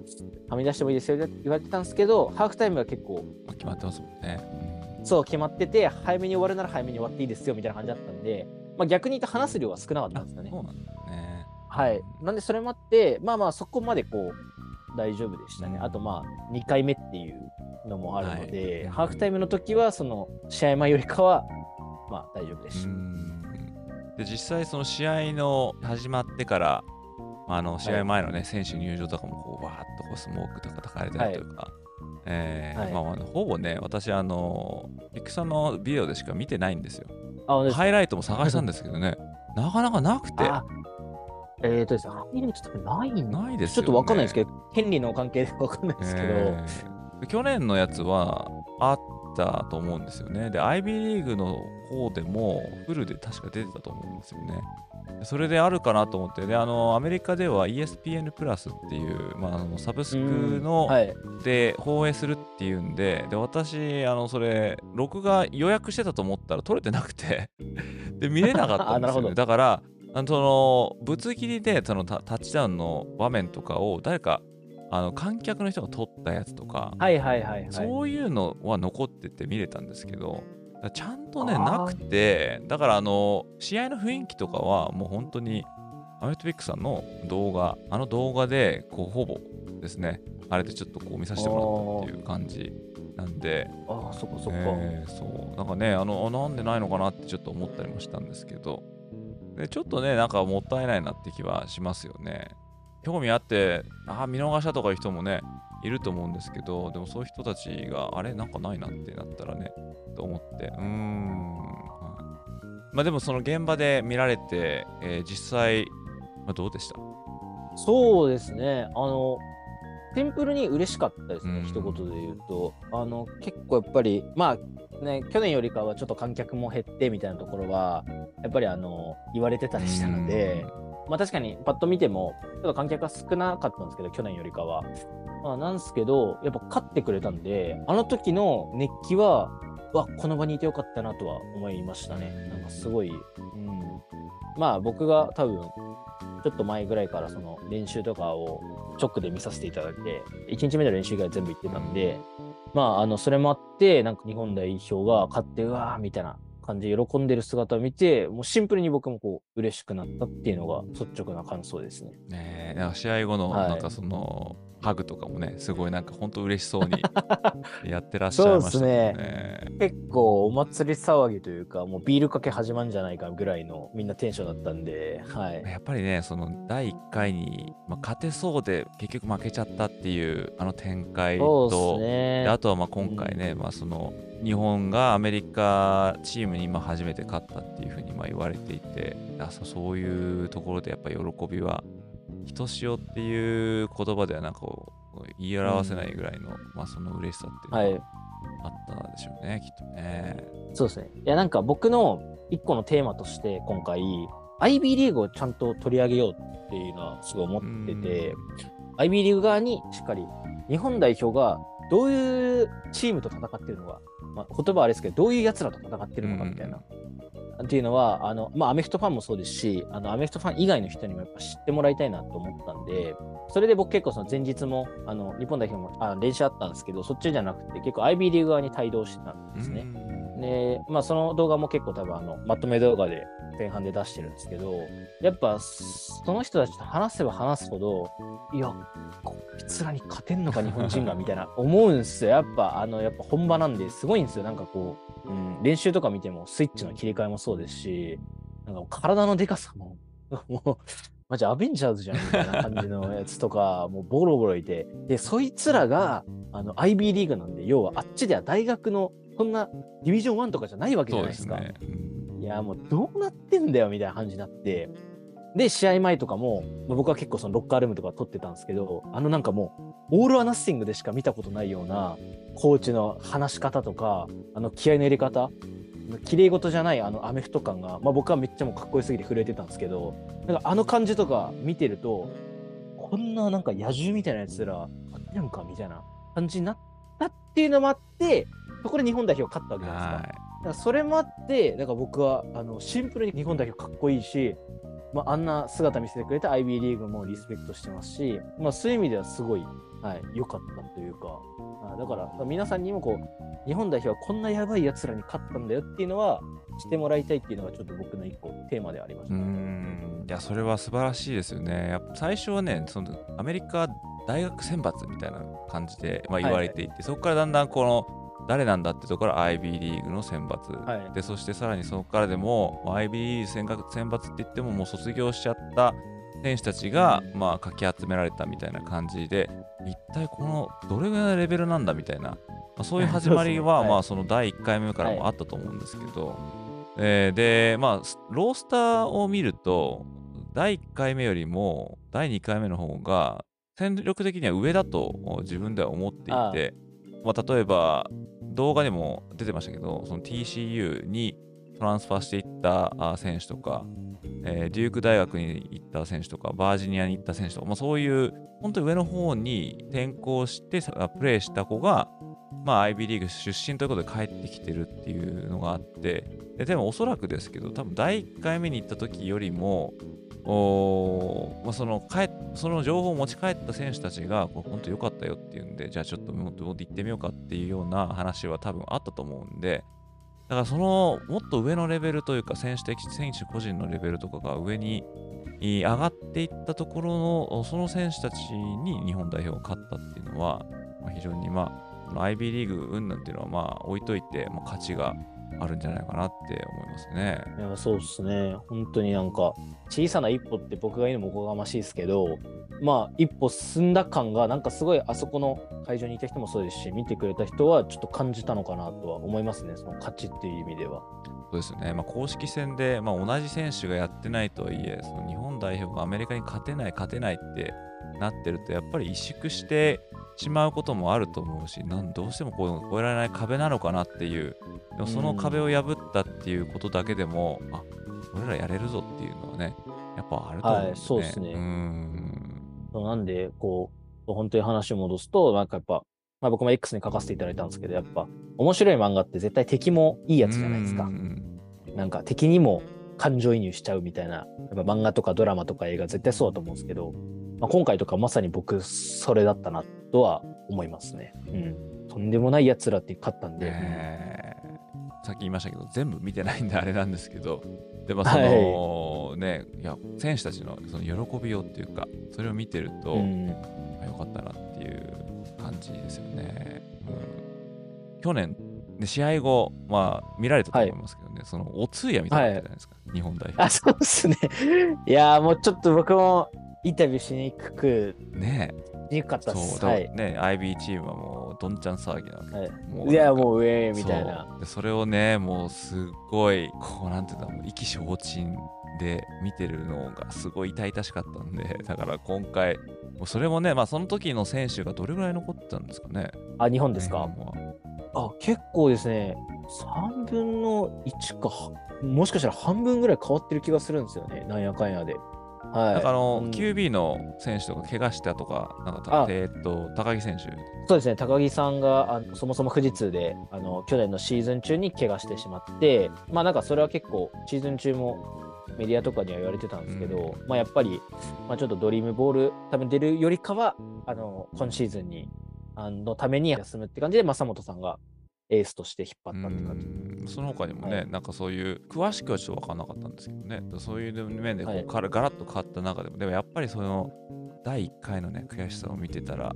Speaker 2: はみ出してもいいですよって言われてたんですけど、ハーフタイムは結構、
Speaker 1: まあ決まってますもんね。
Speaker 2: そう決まってて、早めに終わるなら早めに終わっていいですよみたいな感じだったんで、まあ、逆に言うと話す量は少なかったんですよね
Speaker 1: そ。うなんだね。
Speaker 2: はい。なんでそれもあって、まあまあそこまでこう、大丈夫でしたね。
Speaker 1: うん
Speaker 2: あとまあ、2回目っていうのもあるので、
Speaker 1: はい
Speaker 2: ハーフタイムの時は、その、試合前よりかは、まあ大丈夫でした。
Speaker 1: うんで実際その試合の始まってから、まあ、あの試合前のね、選手入場とかもこうわーっとこうスモークとか焚かれたりとか、えー
Speaker 2: はい。
Speaker 1: まあ、ほぼね私あのピクさんのビデオでしか見てないんですよ。ハイライトも探したんですけどね。<laughs> なかなかなくて。
Speaker 2: あえーとですね、ハイライトないん
Speaker 1: ないですよ、ね、
Speaker 2: ちょっとわかんないですけど、権利の関係でわかんないですけど、
Speaker 1: えー。去年のやつはあったと思うんですよね。で、IB リーグの方でもフルで確か出てたと思うんですよね。でそれであるかなと思って、で、あの、アメリカでは ESPN プラスっていう、まあ、あのサブスクの、
Speaker 2: はい。
Speaker 1: で放映するっていうんで、で、私、あの、それ、録画予約してたと思ったら撮れてなくて、<laughs> で、見れなかったんですよ、ね。だから、あのその、ぶつ切りで、そのタタッチダウンの場面とかを、誰か、あの観客の人が撮ったやつとか、
Speaker 2: はいはいはいはい。
Speaker 1: そういうのは残ってて見れたんですけど、ちゃんとね、なくて、だからあの、試合の雰囲気とかはもう本当に、アメフトピックさんの動画、あの動画で、こう、ほぼですね、あれでちょっとこう見させてもらったっていう感じなんで、
Speaker 2: ああ、そっかそっか。
Speaker 1: えーそう、なんかねあの、あなんでないのかなってちょっと思ったりもしたんですけど、でちょっとね、なんかもったいないなって気はしますよね。興味あってあ見逃したとかいう人もねいると思うんですけどでもそういう人たちがあれなんかないなってなったらねと思ってうーん、はいまあでもその現場で見られて、えー実際、まあ、どうでした？
Speaker 2: そうですね。あの、シンプルに嬉しかったですね、
Speaker 1: うん
Speaker 2: 一言で言うと。あの、結構やっぱり、まあ、ね、去年よりかはちょっと観客も減ってみたいなところは、やっぱりあの、言われてたりしたので、まあ確かにパッと見ても、ちょっと観客が少なかったんですけど、去年よりかは。まあなんですけど、やっぱ勝ってくれたんで、あの時の熱気は、わ、この場にいてよかったなとは思いましたね。なんかすごい、うん。まあ僕が多分、ちょっと前ぐらいからその練習とかを直で見させていただいて、1日目の練習以外全部行ってたんで、まあ、あの、それもあって、なんか日本代表が勝って、うわーみたいな感じで喜んでる姿を見て、もうシンプルに僕もこう、嬉しくなったっていうのが率直な感想ですね。
Speaker 1: ねえ試合後の
Speaker 2: はい
Speaker 1: なんかその、ハグとかもねすごいなんか本当嬉しそうに <laughs> やってらっしゃいましたもんね。
Speaker 2: 結構お祭り騒ぎというか、もうビールかけ始まるんじゃないかぐらいのみんなテンションだったんで、はい。
Speaker 1: やっぱりねその第1回に、まあ、勝てそうで結局負けちゃったっていうあの展開
Speaker 2: そう
Speaker 1: と
Speaker 2: ね
Speaker 1: で。あとはまあ今回ね、まあ、その日本がアメリカチームに今初めて勝ったっていうふうにまあ言われていてあそうそういうところでやっぱり喜びはひとしおっていう言葉ではなんかこう言い表せないぐらいの、まあその嬉しさっていう
Speaker 2: はい
Speaker 1: のが。あったでしょうね、きっとね。
Speaker 2: そうですね。いや、なんか僕の一個のテーマとして、今回、IB リーグをちゃんと取り上げようっていうのはすごい思ってて、IB リーグ側にしっかり日本代表がどういうチームと戦ってるのか、まあ、言葉はあれですけど、どういう奴らと戦ってるのかみたいな。っていうのは、あの、まあ、アメフトファンもそうですし、あの、アメフトファン以外の人にもやっぱ知ってもらいたいなと思ったんで、それで僕結構その前日も、あの、日本代表もあ練習あったんですけど、そっちじゃなくて、結構 IB リーグ側に帯同してたんですね。で、まあその動画も結構多分あの、まとめ動画で前半で出してるんですけど、やっぱその人たちと話せば話すほど、いや、こいつらに勝てんのか日本人がみたいな <laughs> 思うんですよ。やっぱあの、やっぱ本場なんですごいんですよ。なんかこう、うん、練習とか見てもスイッチの切り替えもそうですし、なんか体のでかさも、<laughs> もう、マジアベンジャーズじゃんみたいな感じの <laughs> やつとか、もうボロボロいて、で、そいつらが、あの、IB リーグなんで、要はあっちでは大学の、そんなディビジョン1とかじゃないわけじゃないですか。
Speaker 1: ですね。うん
Speaker 2: いや、もうどうなってんだよみたいな感じになって、で、試合前とかも、まあ僕は結構そのロッカールームとか撮ってたんですけど、あのなんかもう、オール・ア・ナッシングでしか見たことないような、コーチの話し方とか、あの気合の入れ方、綺麗事じゃないあのアメフト感が、まあ僕はめっちゃもうかっこよすぎて震えてたんですけど、なんかあの感じとか見てると、こんななんか野獣みたいなやつら、あってんかみたいな感じになったっていうのもあって、そこで日本代表勝ったわけじゃないですか。
Speaker 1: は
Speaker 2: だからそれもあって、だから僕はあのシンプルに日本代表かっこいいし、まあ、あんな姿見せてくれた IB リーグもリスペクトしてますし、まあ、そういう意味ではすごいはい、良かったというか、あだから皆さんにもこう、日本代表はこんなやばい奴らに勝ったんだよっていうのは、してもらいたいっていうのがちょっと僕の一個テーマでありました。
Speaker 1: ーん。いや、それは素晴らしいですよね。やっぱ最初はね、そのアメリカ大学選抜みたいな感じで、まあ、言われていて、そこからだんだんこの、誰なんだってところから IB リーグの選抜、
Speaker 2: はい。
Speaker 1: でそしてさらにそこからでも IB リーグ選抜選抜って言ってももう卒業しちゃった選手たちが、まあ、かき集められたみたいな感じで一体このどれぐらいのレベルなんだみたいな、まあ、そういう始まりは、<laughs> まあ、その第1回目からもあったと思うんですけど、えーでまあスロースターを見ると第1回目よりも第2回目の方が戦力的には上だと自分では思っていてまあ、例えば動画にも出てましたけどその TCU にトランスファーしていった選手とか、えーデューク大学に行った選手とかバージニアに行った選手とか、まあ、そういう本当に上の方に転校してプレーした子が、まあ、IB リーグ出身ということで帰ってきてるっていうのがあってででもおそらくですけど多分第1回目に行った時よりもおまあ、その帰その情報を持ち帰った選手たちがこれ本当良かったよっていうんでじゃあちょっともっともっと行ってみようかっていうような話は多分あったと思うんでだからそのもっと上のレベルというか選手的選手個人のレベルとかが上に上がっていったところのその選手たちに日本代表が勝ったっていうのは、まあ、非常にまあ IB リーグ云々っていうのはまあ置いといて、まあ、価値があるんじゃないかなって思いますね。
Speaker 2: いや、そうですね。本当になんか、小さな一歩って僕が言うのもおこがましいですけど、まあ、一歩進んだ感が、なんかすごいあそこの会場にいた人もそうですし、見てくれた人はちょっと感じたのかなとは思いますね、その勝ちっていう意味では。
Speaker 1: そうですね、まあ、公式戦で、まあ、同じ選手がやってないとはいえ、その日本代表がアメリカに勝てない、勝てないってなってると、やっぱり萎縮してしまうこともあると思うし、なんどうしてもこう越えられない壁なのかなっていう、でもその壁を破ったっていうことだけでも、あ俺らやれるぞっていうのはね、やっぱあると思うん
Speaker 2: はいそうですね。なんで、こう、本当に話を戻すと、なんかやっぱ、まあ、僕も X に書かせていただいたんですけど、やっぱ、面白い漫画って絶対敵もいいやつじゃないですか。
Speaker 1: う。ん。
Speaker 2: なんか敵にも感情移入しちゃうみたいな、やっぱ漫画とかドラマとか映画絶対そうだと思うんですけど、まあ、今回とかまさに僕、それだったなとは思いますね。うん。とんでもない奴らって勝ったんで、
Speaker 1: ねえさっき言いましたけど全部見てないんであれなんですけどでもその、ねいや選手たちのその喜びようっていうかそれを見てると、
Speaker 2: うん。
Speaker 1: あよかったなっていう感じですよね、うん、去年で試合後まあ見られたと思いますけどね、そのお通夜みたいなじゃないですか、日本代表
Speaker 2: あ、そうですね。いやーもうちょっと僕もインタビューしにくく、
Speaker 1: ね
Speaker 2: しにくかった
Speaker 1: え
Speaker 2: です。
Speaker 1: そう、
Speaker 2: はい。
Speaker 1: ね IB チームはもうどんちゃん騒ぎなわけ、
Speaker 2: はい
Speaker 1: もう
Speaker 2: いや、もう上みたいな。
Speaker 1: それをねもうすっごいこうなんていうんだろう意気消沈で見てるのがすごい痛々しかったんで <laughs> だから今回もうそれもねまあその時の選手がどれぐらい残ったんですかね
Speaker 2: あ、日本ですか、あ、結構ですね。3分の1か、もしかしたら半分ぐらい変わってる気がするんですよね。なんやかんやで。はい。
Speaker 1: なんかあの、
Speaker 2: うん。
Speaker 1: QB の選手とか怪我したとかなんか
Speaker 2: あ。
Speaker 1: えーっと高木選手。
Speaker 2: そうですね、高木さんがあのそもそも富士通であの去年のシーズン中に怪我してしまって、まあなんかそれは結構シーズン中もメディアとかには言われてたんですけど、まあやっぱり、まあ、ちょっとドリームボール多分出るよりかはあの今シーズンにあのために休むって感じで正本さんがエースとして引っ張ったって感じ。
Speaker 1: うん。その他にもね、
Speaker 2: はい。
Speaker 1: なんかそういう詳しくはちょっと分からなかったんですけどね。そういう面でこう、
Speaker 2: はい。
Speaker 1: からガラッと変わった中でもでもやっぱりその第1回のね悔しさを見てたら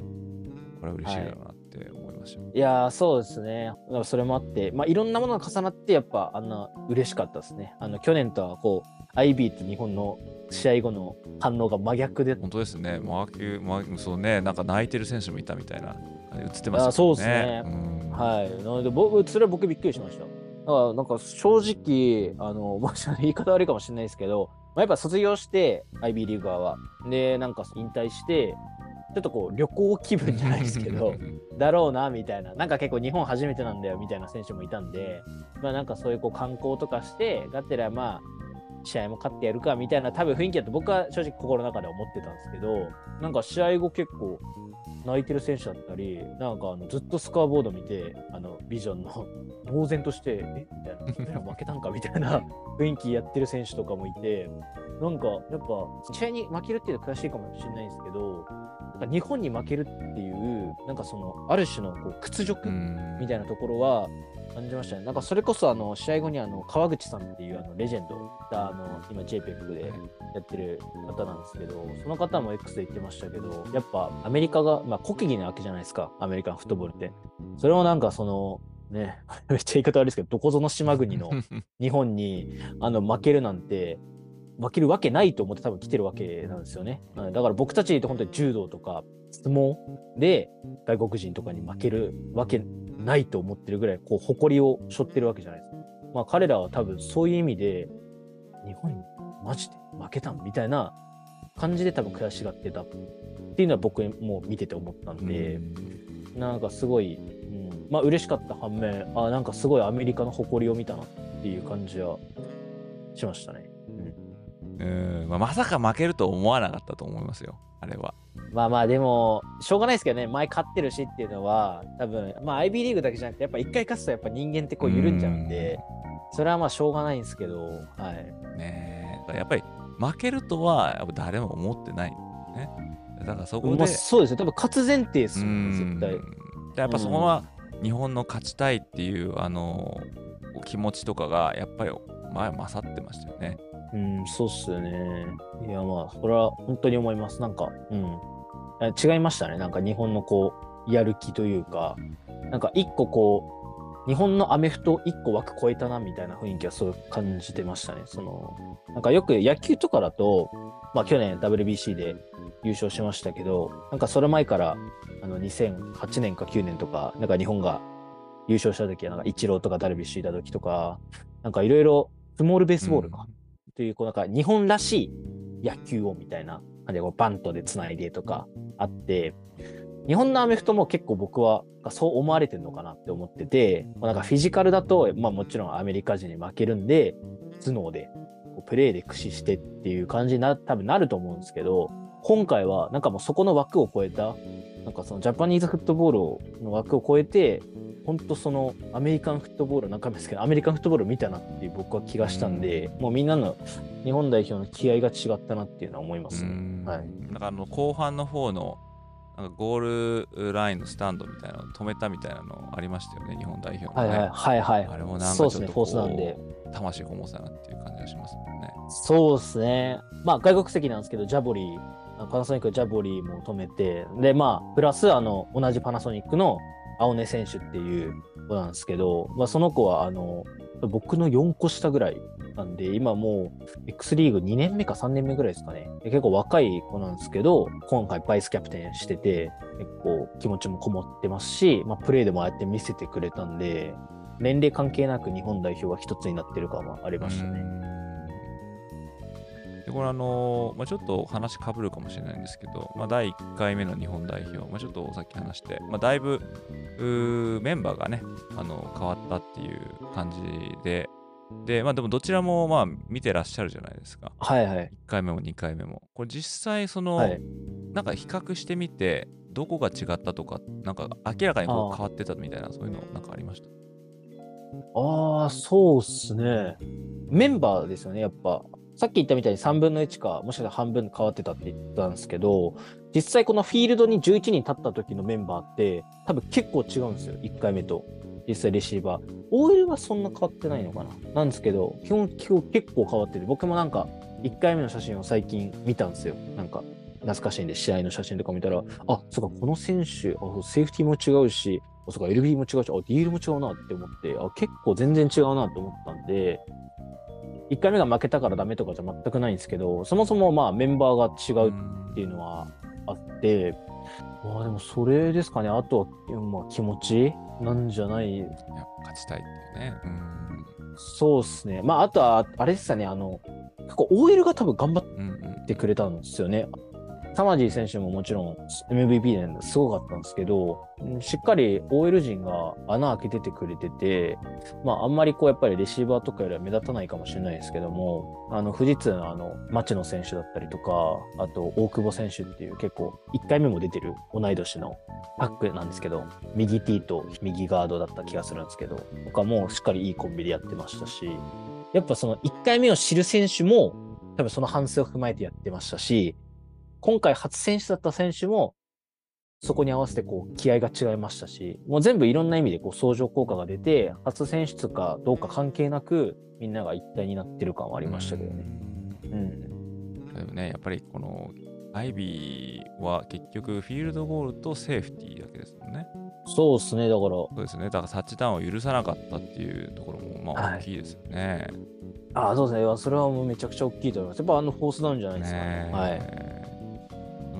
Speaker 1: これは嬉しいだろうなって思いましたよ、
Speaker 2: いやーそうですね。だからそれもあって、まあ、いろんなものが重なって、やっぱあんな嬉しかったですね。あの去年とはこう、IB と日本の試合後の反応が真逆で、
Speaker 1: 本当ですね。もう野球もうそうねなんか泣いてる選手もいたみたいな映ってました
Speaker 2: あそうですね。
Speaker 1: うん。
Speaker 2: はい。なので、僕、それは僕びっくりしました。だから、なんか正直、あの、<laughs> 言い方悪いかもしれないですけど、まあ、やっぱ卒業して、IB リーグ側は。で、なんか引退して、ちょっとこう、旅行気分じゃないですけど、だろうな、みたいな。なんか結構日本初めてなんだよ、みたいな選手もいたんで、まあなんかそういうこう観光とかして、がてらまあ、試合も勝ってやるかみたいな多分雰囲気だと僕は正直心の中では思ってたんですけど、なんか試合後結構泣いてる選手だったり、なんかあのずっとスコアボード見て、あのビジョンの呆然として、え？みたいな、<laughs> 負けたんかみたいな雰囲気やってる選手とかもいて、なんかやっぱ試合に負けるっていうのは悔しいかもしれないんですけど、なんか日本に負けるっていう、なんかそのある種のこう屈辱
Speaker 1: うん。
Speaker 2: みたいなところは感じましたね。なんかそれこそあの試合後にあの川口さんっていうあのレジェンドがあの今 JPEG でやってる方なんですけど、その方も X で言ってましたけど、やっぱアメリカが、まあ、国技なわけじゃないですか、アメリカンフットボールって。それをなんかその、ね、<laughs> めっちゃ言い方悪いですけど、どこぞの島国の日本にあの負けるなんて、負けるわけないと思って多分来てるわけなんですよね。はいだから僕たちって本当に柔道とか相撲で外国人とかに負けるわけないと思ってるぐらいこう誇りを背負ってるわけじゃないですか。まあ彼らは多分そういう意味で日本にマジで負けたんみたいな感じで多分悔しがってたっていうのは僕も見てて思ったんで、なんかすごい、うん、まあ嬉しかった反面あなんかすごいアメリカの誇りを見たなっていう感じはしましたね。
Speaker 1: うん。まあ、まさか負けると思わなかったと思いますよ。あれは。
Speaker 2: まあまあでもしょうがないですけどね。前勝ってるしっていうのは多分まあ IB リーグだけじゃなくてやっぱ一回勝つとやっぱ人間ってこう緩んじゃうんでそれはまあしょうがないんですけどはい。
Speaker 1: ねえ。やっぱり負けるとはやっぱ誰も思ってない。ね。だからそこで、
Speaker 2: まあ、そうですね多分勝つ前提ですよね絶対。
Speaker 1: やっぱそこは日本の勝ちたいっていうあの気持ちとかがやっぱり前勝ってましたよね。
Speaker 2: うんそうっすよね。いやまあそれは本当に思います。なんかうん。違いましたね。なんか日本のこうやる気というかなんか一個こう日本のアメフト1個枠超えたなみたいな雰囲気はそう感じてましたね。そのなんかよく野球とかだと、まあ、去年 WBC で優勝しましたけど、なんかそれ前からあの2008年か9年とか、なんか日本が優勝した時は、なんかイチローとかダルビッシュいた時とか、なんかいろいろスモールベースボールか、という、こうなんか日本らしい野球をみたいな感じでこうバントでつないでとかあって、日本のアメフトも結構僕はそう思われてるのかなって思ってて、なんかフィジカルだと、まあもちろんアメリカ人に負けるんで、頭脳で、こうプレーで駆使してっていう感じにな、多分なると思うんですけど、今回はなんかもうそこの枠を超えた、なんかそのジャパニーズフットボールの枠を超えて、本当そのアメリカンフットボールの中身ですけど、アメリカンフットボールを見たなっていう僕は気がしたんで、もうみんなの日本代表の気合が違ったなっていうのは思いますね。はい。
Speaker 1: なんかあの後半の方のなんかゴールラインのスタンドみたいなのを止めたみたいなのありましたよね、日本代表の、ね。
Speaker 2: はいはいはいはい。
Speaker 1: あれもなんかちょっと
Speaker 2: そうですね、フォースなんで。
Speaker 1: 魂こもさなっていう感じがしますもんね。
Speaker 2: そうですね。まあ外国籍なんですけど、ジャボリー、パナソニックのジャボリーも止めて、で、まあ、プラス、あの、同じパナソニックの青根選手っていう子なんですけど、まあ、その子は、あの、僕の4個下ぐらいなんで、今もう X リーグ2年目か3年目ぐらいですかね。結構若い子なんですけど、今回バイスキャプテンしてて、結構気持ちもこもってますし、まあ、プレーでもああやって見せてくれたんで、年齢関係なく日本代表が一つになってる感はありましたね。
Speaker 1: でこれあのまあ、ちょっと話かぶるかもしれないんですけど、まあ、第1回目の日本代表、まあ、ちょっとさっき話して、まあ、だいぶメンバーがねあの変わったっていう感じでで,、まあ、でもどちらもまあ見てらっしゃるじゃないですか
Speaker 2: はいはい。
Speaker 1: 1回目も2回目もこれ実際その、
Speaker 2: はい
Speaker 1: なんか比較してみてどこが違ったとかなんか明らかにこう変わってたみたいなそういうのなんかありました？
Speaker 2: ああ、そうっすね。メンバーですよね、やっぱ。さっき言ったみたいに3分の1か、もしかしたら半分変わってたって言ったんですけど、実際このフィールドに11人立った時のメンバーって、多分結構違うんですよ、1回目と。実際レシーバー。OL はそんな変わってないのかな？なんですけど、基本、基本結構変わってて、僕もなんか、1回目の写真を最近見たんですよ。なんか、懐かしいんで、試合の写真とか見たら、あ、そうか、この選手、あセーフティーも違うし、あそうか、LB も違うし、あ、ディールも違うなって思って、あ、結構全然違うなって思ったんで、1回目が負けたからダメとかじゃ全くないんですけど、そもそもまあメンバーが違うっていうのはあって、まあでもそれですかね、あとは、まあ、気持ちなんじゃない？
Speaker 1: やっぱ勝ちたいっていうね。うん。
Speaker 2: そうですね。まああとは、あれですかね、あの、結構 OL が多分頑張っ
Speaker 1: うんうん
Speaker 2: てくれたんですよね。サマジー選手ももちろん MVP ですごかったんですけど、しっかり OL 陣が穴開けててくれてて、まああんまりこうやっぱりレシーバーとかよりは目立たないかもしれないですけども、あの富士通のあの町野選手だったりとか、あと大久保選手っていう結構1回目も出てる同い年のパックなんですけど、右 T と右ガードだった気がするんですけど、他もしっかりいいコンビでやってましたし、やっぱその1回目を知る選手も多分その反省を踏まえてやってましたし、今回初選手だった選手も、そこに合わせてこう気合が違いましたし、もう全部いろんな意味でこう相乗効果が出て、初選出かどうか関係なく、みんなが一体になってる感はありましたけどね。うん。
Speaker 1: でもね、やっぱりこのアイビーは結局フィールドゴールとセーフティーだけですもんね。
Speaker 2: そうですね、だから、
Speaker 1: そうですね。だからタッチダウンを許さなかったっていうところもまあ
Speaker 2: はい
Speaker 1: 大きいですよね。
Speaker 2: ああ、そうですね、それはもうめちゃくちゃ大きいと思います。やっぱあのフォースダウンじゃないですか。
Speaker 1: ね
Speaker 2: はい。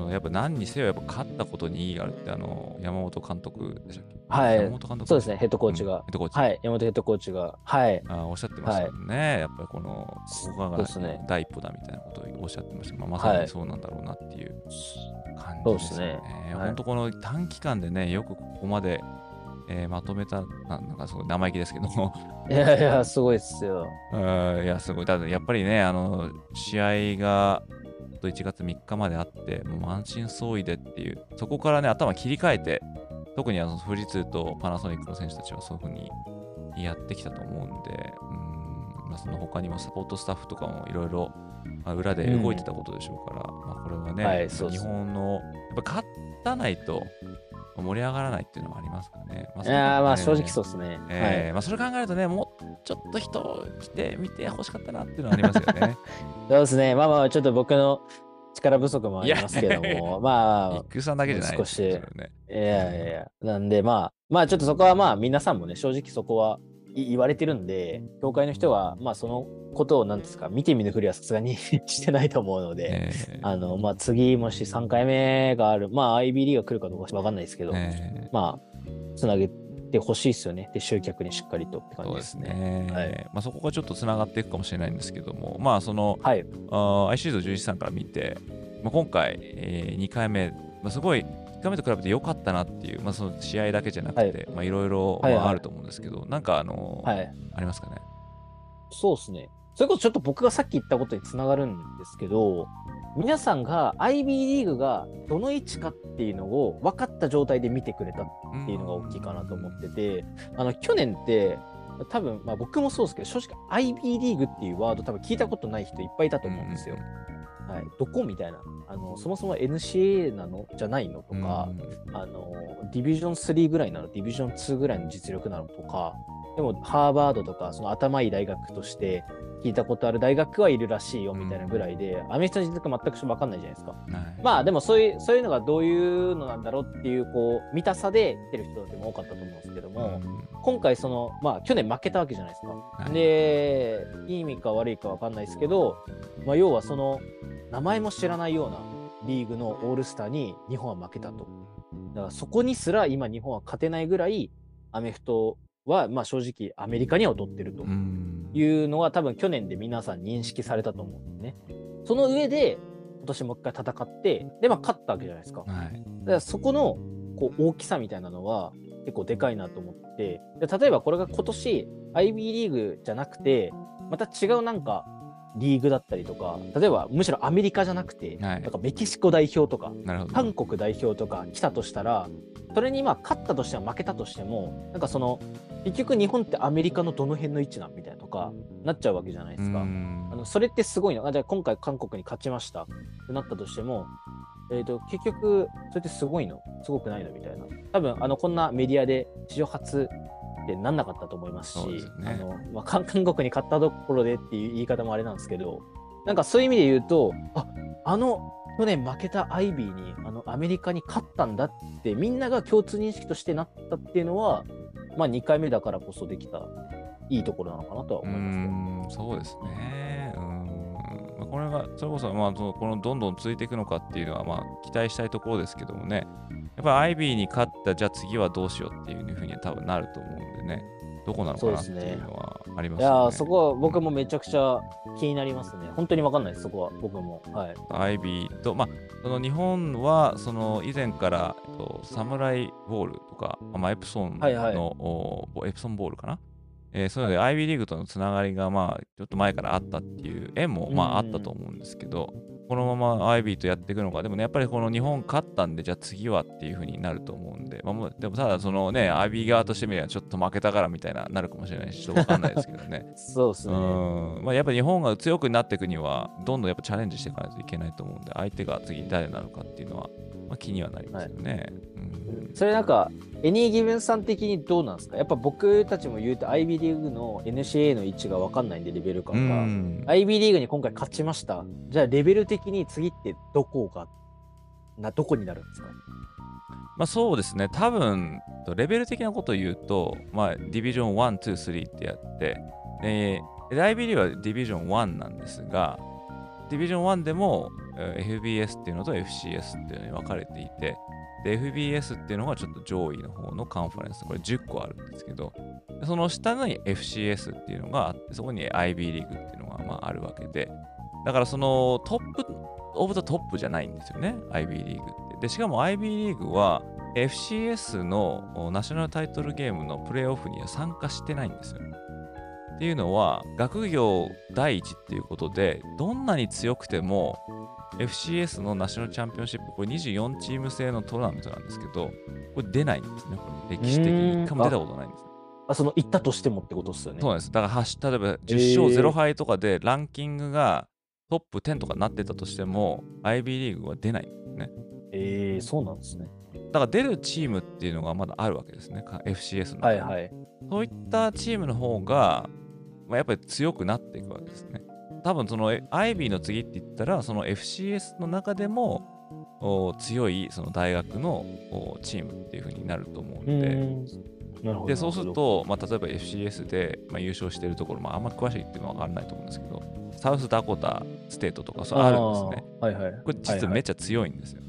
Speaker 1: やっぱ何にせよやっぱ勝ったことに意義があるってあの山本監督でしたっけ？
Speaker 2: はい
Speaker 1: 山本監督
Speaker 2: そうですね、ヘッドコーチが
Speaker 1: うんヘッ。ドコーチ。
Speaker 2: はい、山本ヘッドコーチが。はい。
Speaker 1: あおっしゃってましたもんね、やっぱりこのここが第一歩だみたいなことをおっしゃってました、まあ、まさにそうなんだろうなっていう感じですよね。
Speaker 2: そうですねはい
Speaker 1: 本当この短期間でね、よくここまで、えーまとめた、ななんかすごい生意気ですけども、
Speaker 2: いやいや、すごいっすよ。<laughs>
Speaker 1: うんいや、すごい。だってやっぱりね、あの、試合が、と1月3日まであって、もう満身創痍でっていう、そこからね、頭切り替えて、特にあの富士通とパナソニックの選手たちはそういうふうにやってきたと思うんで、うんまあ、その他にもサポートスタッフとかもいろいろまあ裏で動いてたことでしょうから、まあ、これはね、
Speaker 2: はい
Speaker 1: 日本の、やっぱ勝たないと盛り上がらないっていうのもありますからね。まあ
Speaker 2: いやーまあ正直
Speaker 1: う
Speaker 2: そうですね。
Speaker 1: えーまあ、それ考えるとね、もうちょっと人来て見てほしかったなっていうのはありますよね。<laughs>
Speaker 2: そうですね。まあまあ、ちょっと僕の力不足もありますけども、まあ、
Speaker 1: 戦だけじゃない
Speaker 2: 少し
Speaker 1: ね。
Speaker 2: いやいやいや、なんでまあ、まあちょっとそこはまあ皆さんもね、正直そこはい言われてるんで、教会の人はまあそのことをなんですか、見て見ぬふりはさすがに <laughs> してないと思うので、
Speaker 1: えー
Speaker 2: あの、まあ次もし3回目がある、まあ IB リーが来るかどうかわかんないですけど、
Speaker 1: えー
Speaker 2: まあ、つなげてほしいですよね。で、集客にしっかりとって感じ
Speaker 1: です
Speaker 2: ね。
Speaker 1: ね。
Speaker 2: はい
Speaker 1: まあ、そこがちょっとつながっていくかもしれないんですけども、まあ、その、
Speaker 2: はい。
Speaker 1: あーアイシールド11さんから見て、まあ、今回、え2回目、まあ、すごい1回目と比べて良かったなっていう、まあ、その試合だけじゃなくて、いまあ、いろいろ、ああると思うんですけど、なんかあの、
Speaker 2: はい。
Speaker 1: ありますかね？
Speaker 2: そうですね。それこそちょっと僕がさっき言ったことにつながるんですけど、皆さんが IB リーグがどの位置かっていうのを分かった状態で見てくれたっていうのが大きいかなと思ってて、あの去年って多分、まあ、僕もそうですけど正直 IB リーグっていうワード多分聞いたことない人いっぱいいたと思うんですよ。はい、どこみたいなあのそもそも NCA なの？じゃないの？と
Speaker 1: うん。
Speaker 2: か、あのディビジョン3ぐらいなの？ディビジョン2ぐらいの実力なの？とかでもハーバードとかその頭いい大学として聞いたことある大学はいるらしいよみたいなぐらいで、アメリカの実力全く分かんないじゃないですか。
Speaker 1: うんはい
Speaker 2: まあでもそういうそういうのがどういうのなんだろうっていうこう見たさで来てる人でも多かったと思うんですけども、今回そのまあ去年負けたわけじゃないですか。
Speaker 1: はい
Speaker 2: でいい意味か悪いか分かんないですけど、まあ、要はその名前も知らないようなリーグのオールスターに日本は負けたと。だからそこにすら今日本は勝てないぐらいアメフトはまあ正直アメリカには劣ってると
Speaker 1: うん
Speaker 2: いうのは多分去年で皆さん認識されたと思うんですね。その上で今年もう一回戦ってでまあ勝ったわけじゃないですか。だか
Speaker 1: はい
Speaker 2: らそこのこう大きさみたいなのは結構でかいなと思ってで例えばこれが今年 IB リーグじゃなくてまた違うなんかリーグだったりとか例えばむしろアメリカじゃなくて、
Speaker 1: はい
Speaker 2: なんかメキシコ代表とか。韓国代表とか来たとしたらそれにまあ勝ったとしても負けたとしてもなんかその結局日本ってアメリカのどの辺の位置なんみたいなとかなっちゃうわけじゃないですか。
Speaker 1: うん
Speaker 2: あのそれってすごいの。あじゃあ今回韓国に勝ちましたってなったとしても、えー、と結局それってすごいの？すごくないの？みたいな。多分あのこんなメディアで史上初ってなんなかったと思いますしあの、まあ、韓 <laughs> 韓国に勝ったところでっていう言い方もあれなんですけどなんかそういう意味で言うとああの去年負けたアイビーにあのアメリカに勝ったんだってみんなが共通認識としてなったっていうのは、まあ、2回目だからこそできたいいところなのかなとは
Speaker 1: う
Speaker 2: 思いますね。
Speaker 1: んそうですね。これが、それこそ、まあ、このどんどん続いていくのかっていうのは、まあ、期待したいところですけどもね、やっぱり IB に勝った、じゃあ次はどうしようっていうふうには多分なると思うんでね、どこなのかなっていうのはありますよね。
Speaker 2: いやーそこは僕もめちゃくちゃ気になりますね。本当に分かんないです、そこは僕も。はい。
Speaker 1: アイビーと、まあ、その日本はその以前から、えっと、サムライボールとか、まあ、エプソンの、
Speaker 2: はいはい
Speaker 1: おエプソンボールかな、えーそういうので、アイビーリーグとのつながりが、まあ、ちょっと前からあったっていう縁も、まあ、あ
Speaker 2: うん
Speaker 1: ったと思うんですけど、このままアイビーとやっていくのか、でもね、やっぱりこの日本勝ったんで、じゃあ次はっていう風になると思うんで、まあ、でもただ、そのね、アイビー側としてみれば、ちょっと負けたからみたいな、なるかもしれないし、ちょっとわかんないですけどね。<laughs>
Speaker 2: そうですね。
Speaker 1: うんまあ、やっぱり日本が強くなっていくには、どんどんやっぱチャレンジしていかないといけないと思うんで、相手が次誰なのかっていうのは、まあ、気にはなりますよね。うん
Speaker 2: それなんか、エニーギブンさん的にどうなんですか？やっぱ僕たちも言うと IB リーグの NCA の位置が分かんないんで、レベル
Speaker 1: う
Speaker 2: 感が。
Speaker 1: ん。
Speaker 2: IB リーグに今回勝ちました。じゃあレベル的に次ってどこが、な、どこになるんですか？
Speaker 1: まあ、そうですね、多分とレベル的なことを言うと、まあ、ディビジョン1、2、3ってやって、で、IB はディビジョン1なんですが、ディビジョン1でもえー FBS っていうのと FCS っていうのに分かれていて、で、FBS っていうのがちょっと上位の方のカンファレンス、これ10個あるんですけど、その下に FCS っていうのがあって、そこに アイビーリーグっていうのがまああるわけで、だからその top of the top じゃないんですよね、IB リーグって。で、しかも アイビーリーグは FCS の national title game のプレーオフには参加してないんですよ。っていうのは、学業第一っていうことで、どんなに強くても FCS のナショナルチャンピオンシップ、これ24チーム制のトーナメントなんですけど、これ出ないんですね、これ歴史的に。一回も出たことないんです。
Speaker 2: あ、その行ったとしてもってことですよね。
Speaker 1: そうです。だから例えば
Speaker 2: えー
Speaker 1: 10勝0敗とかでランキングがトップ10とかになってたとしても、IB リーグは出ないんですね。
Speaker 2: えー、そうなんですね。
Speaker 1: だから出るチームっていうのがまだあるわけですね、か FCS の。
Speaker 2: はいはい。
Speaker 1: そういったチームの方が、まあ、やっぱり強くなっていくわけですね。多分そのえ IB の次って言ったらその FCS の中でもお強いその大学のおチームっていう風になると思う
Speaker 2: うん
Speaker 1: で。でそうすると、まあ、例えば FCS で、まあ、優勝してるところ、まあ、あんま詳しいっていうのは分からないと思うんですけどサウスダコタステートとかそう
Speaker 2: ど
Speaker 1: あるんですね。。
Speaker 2: はいはい。
Speaker 1: これ実はめっちゃ強いんですよ。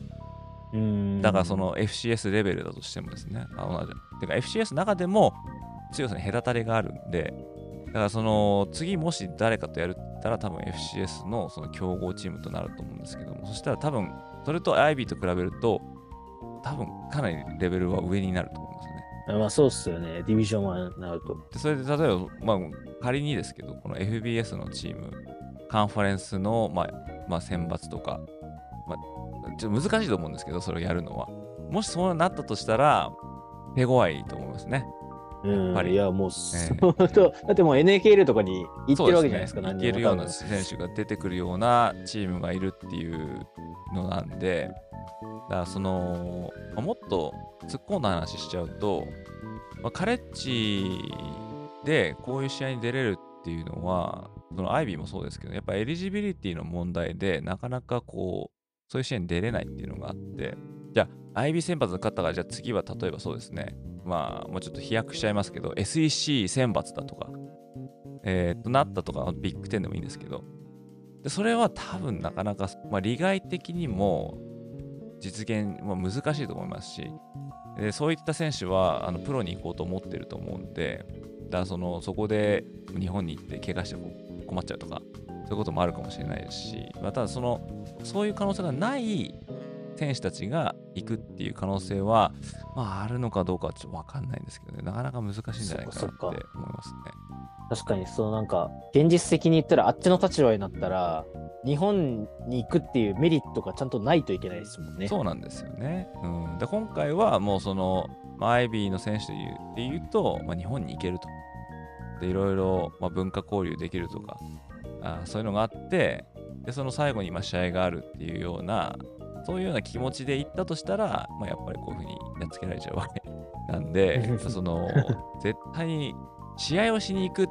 Speaker 2: うん
Speaker 1: だからそ、の FCS レベルだとしてもですね、あ同じ。てか FCS の中でも強さに隔たりがあるんで、だからその次もし誰かとやるったら多分 FCS のその強豪チームとなると思うんですけども、そしたら多分それと IB と比べると多分かなりレベルは上になると思うんですよね。
Speaker 2: まあそうっすよね。ディビジョン1になると。
Speaker 1: でそれで例えば、まあ、仮にですけど、この FBS のチーム、カンファレンスの、まあまあ、選抜とか、まあ、ちょっと難しいと思うんですけど、それをやるのは。もしそうなったとしたら、手強いと思いますね。
Speaker 2: うん、
Speaker 1: やっぱり。
Speaker 2: いやもうそうと、だってもう NKL とかに行ってるわけじゃないですか、
Speaker 1: そう
Speaker 2: 何
Speaker 1: ねいけるような選手が出てくるようなチームがいるっていうのなんで、だからその、まあもっと突っ込んだ話しちゃうと、まあ、カレッジでこういう試合に出れるっていうのは、そのアイビーもそうですけど、やっぱエリジビリティの問題で、なかなかこう、そういう試合に出れないっていうのがあって、じゃあ、アイビー選抜の方が、じゃあ次は例えばそうですね、まあ、もうちょっと飛躍しちゃいますけど、SEC 選抜だとか、えーとなったとか、ビッグ10でもいいんですけど、でそれは多分なかなか、まあ、利害的にも実現は難しいと思いますし、でそういった選手はあのプロに行こうと思ってると思うんで、だそのそこで日本に行って怪我して困っちゃうとか、そういうこともあるかもしれないですし、まあ、ただその、そういう可能性がない選手たちが行くっていう可能性は、まあ、あるのかどうかはちょっと分かんないんですけどね、なかなか難しいんじゃないかなって思いますね。
Speaker 2: 確かにそうなんか現実的に言ったらあっちの立場になったら日本に行くっていうメリットがちゃんとないといけないですもんね。
Speaker 1: そうなんですよね。うん、で今回はもうその、まあ、アイビーの選手で言うで言うと、まあ、日本に行けると。でいろいろ、まあ、文化交流できるとかあそういうのがあってでその最後に今試合があるっていうようなそういうような気持ちで行ったとしたら、まあ、やっぱりこういうふうにやっつけられちゃうわけなんで <laughs> その絶対に試合をしに行くっ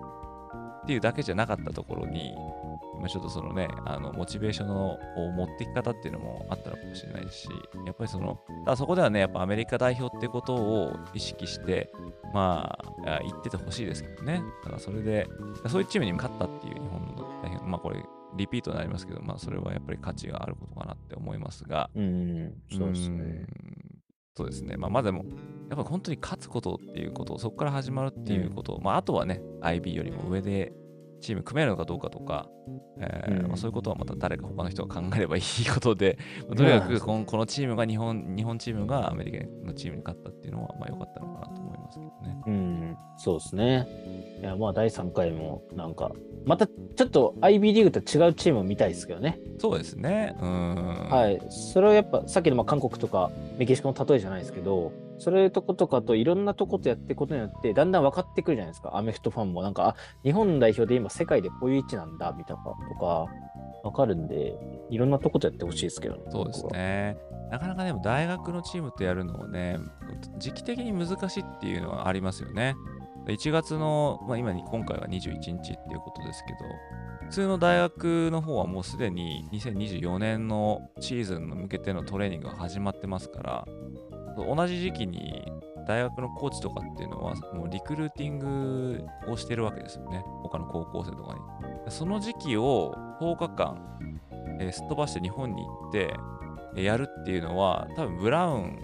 Speaker 1: ていうだけじゃなかったところにまあ、ちょっとそのね、あのモチベーションのを持っていき方っていうのもあったのかもしれないし、やっぱりその、ただそこではね、やっぱアメリカ代表ってことを意識して、まあ、あ言っててほしいですけどね。ただそれで、そういうチームに勝ったっていう日本の代表、まあこれ、リピートになりますけど、まあそれはやっぱり価値があることかなって思いますが、
Speaker 2: うん、そうですね。
Speaker 1: ん。そうですね。まあ、まあでも、やっぱ本当に勝つことっていうこと、そこから始まるっていうこと、まあ、あとはね、IB よりも上でチーム組めるのかどうかとか、えー
Speaker 2: うん
Speaker 1: まあ、そういうことはまた誰か他の人が考えればいいことで、<laughs> まあとにか
Speaker 2: まあ
Speaker 1: くこのこのチームが日本、日本チームがアメリカのチームに勝ったっていうのは、まあ良かったのかなと思いますけどね。
Speaker 2: うん、そうですね。いや、まあ、第3回も、なんか、またちょっと IB リーグと違うチームを見たいですけどね。
Speaker 1: そうですね。うーん。
Speaker 2: はい。それはやっぱ、さっきのまあ韓国とかメキシコの例えじゃないですけど、そういうとことかといろんなとことやっていくことによって、だんだん分かってくるじゃないですか。アメフトファンも、なんか、あ、日本代表で今世界でこういう位置なんだ、みたいなとか、分かるんで、いろんなとことやってほしいですけどね。
Speaker 1: そうですね。なかなかでも大学のチームとやるのはね、時期的に難しいっていうのはありますよね。1月の、まあ、今に今回は21日っていうことですけど、普通の大学の方はもうすでに2024年のシーズンに向けてのトレーニングが始まってますから、同じ時期に大学のコーチとかっていうのはもうリクルーティングをしてるわけですよね。他の高校生とかに。その時期を10日間、えーすっ飛ばして日本に行って、やるっていうのは、多分ブラウン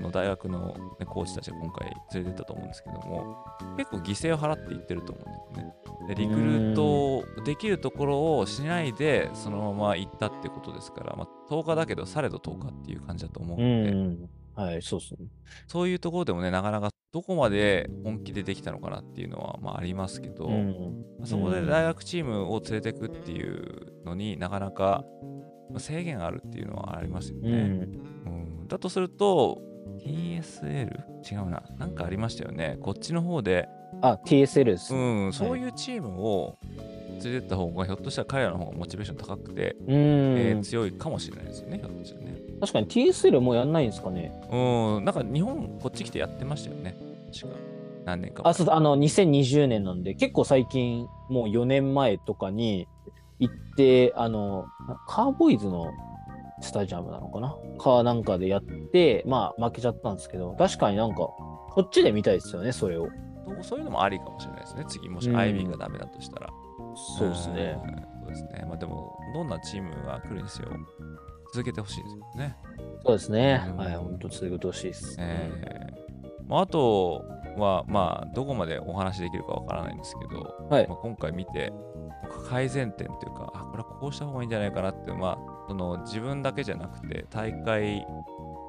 Speaker 1: の大学の、コーチたちが今回連れてったと思うんですけども、結構犠牲を払っていってると思うんですね。でリクルートできるところをしないで、そのまま行ったってことですから、まあ、10日だけど、されど10日っていう感じだと思う
Speaker 2: う
Speaker 1: ので、
Speaker 2: はい、そうですね。
Speaker 1: そういうところでもね、なかなかどこまで本気でできたのかなっていうのは、まあ、ありますけど、
Speaker 2: うん。
Speaker 1: まあそこで大学チームを連れてくっていうのになかなかまあ制限あるっていうのはありますよね。
Speaker 2: うん。
Speaker 1: うんだとすると TSL? 違うな。なんかありましたよね。こっちの方で、
Speaker 2: あ、TSL です。
Speaker 1: うん、そういうチームを連れてった方がひょっとしたら彼らの方がモチベーション高くて、
Speaker 2: うん、
Speaker 1: えー強いかもしれないですよね。ひょっとしたらね。
Speaker 2: 確かに TSL もうやんないんですかね。
Speaker 1: うん、なんか日本こっち来てやってましたよね。確か。何年か前
Speaker 2: あ、そうだあの、2020年なんで、結構最近、もう4年前とかに、行って、あの、カーボーイズのスタジアムなのかな？かなんかでやって、まあ負けちゃったんですけど、確かになんか、こっちで見たいですよね、それを。
Speaker 1: そういうのもありかもしれないですね。次、もし
Speaker 2: うん
Speaker 1: アイビーがダメだとしたら。
Speaker 2: そうですね。
Speaker 1: うん。そうですね。まあでも、どんなチームが来るにせよ、続けてほしいですよね。
Speaker 2: そうですね
Speaker 1: うん。
Speaker 2: はい、本当続けてほしいです。
Speaker 1: えーまあ、あとは、まあ、どこまでお話できるかわからないんですけど、
Speaker 2: はい
Speaker 1: まあ、今回見て、改善点というか、あ、これはこうした方がいいんじゃないかなって、まあ、その自分だけじゃなくて、大会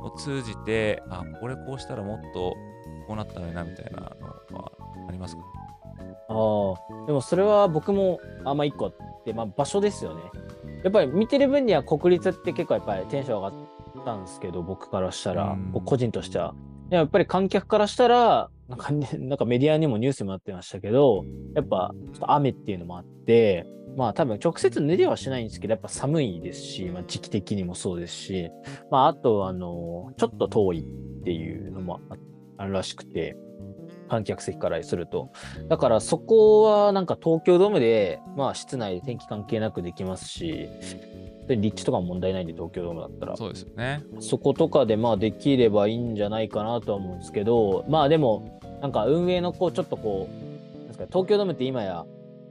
Speaker 1: を通じて、あ、これこうしたらもっとこうなったらいいなみたいなのはありますか？
Speaker 2: ああ、でもそれは僕もあんま一個あって、まあ場所ですよね。やっぱり見てる分には国立って結構やっぱりテンション上がったんですけど、僕からしたら。個人としては。やっぱり観客からしたら、なんかね、なんかメディアにもニュースにもなってましたけど、やっぱちょっと雨っていうのもあって、まあ多分直接濡れはしないんですけど、やっぱ寒いですし、まあ時期的にもそうですし、まああとあの、ちょっと遠いっていうのもああるらしくて、観客席からすると。だからそこはなんか東京ドームで、まあ室内で天気関係なくできますし、で立地とかも問題ないんで東京ドームだったら。
Speaker 1: そうですよね。
Speaker 2: そことかでまあできればいいんじゃないかなとは思うんですけど、まあでも、なんか運営のこう、ちょっとこう、なんですか東京ドームって今や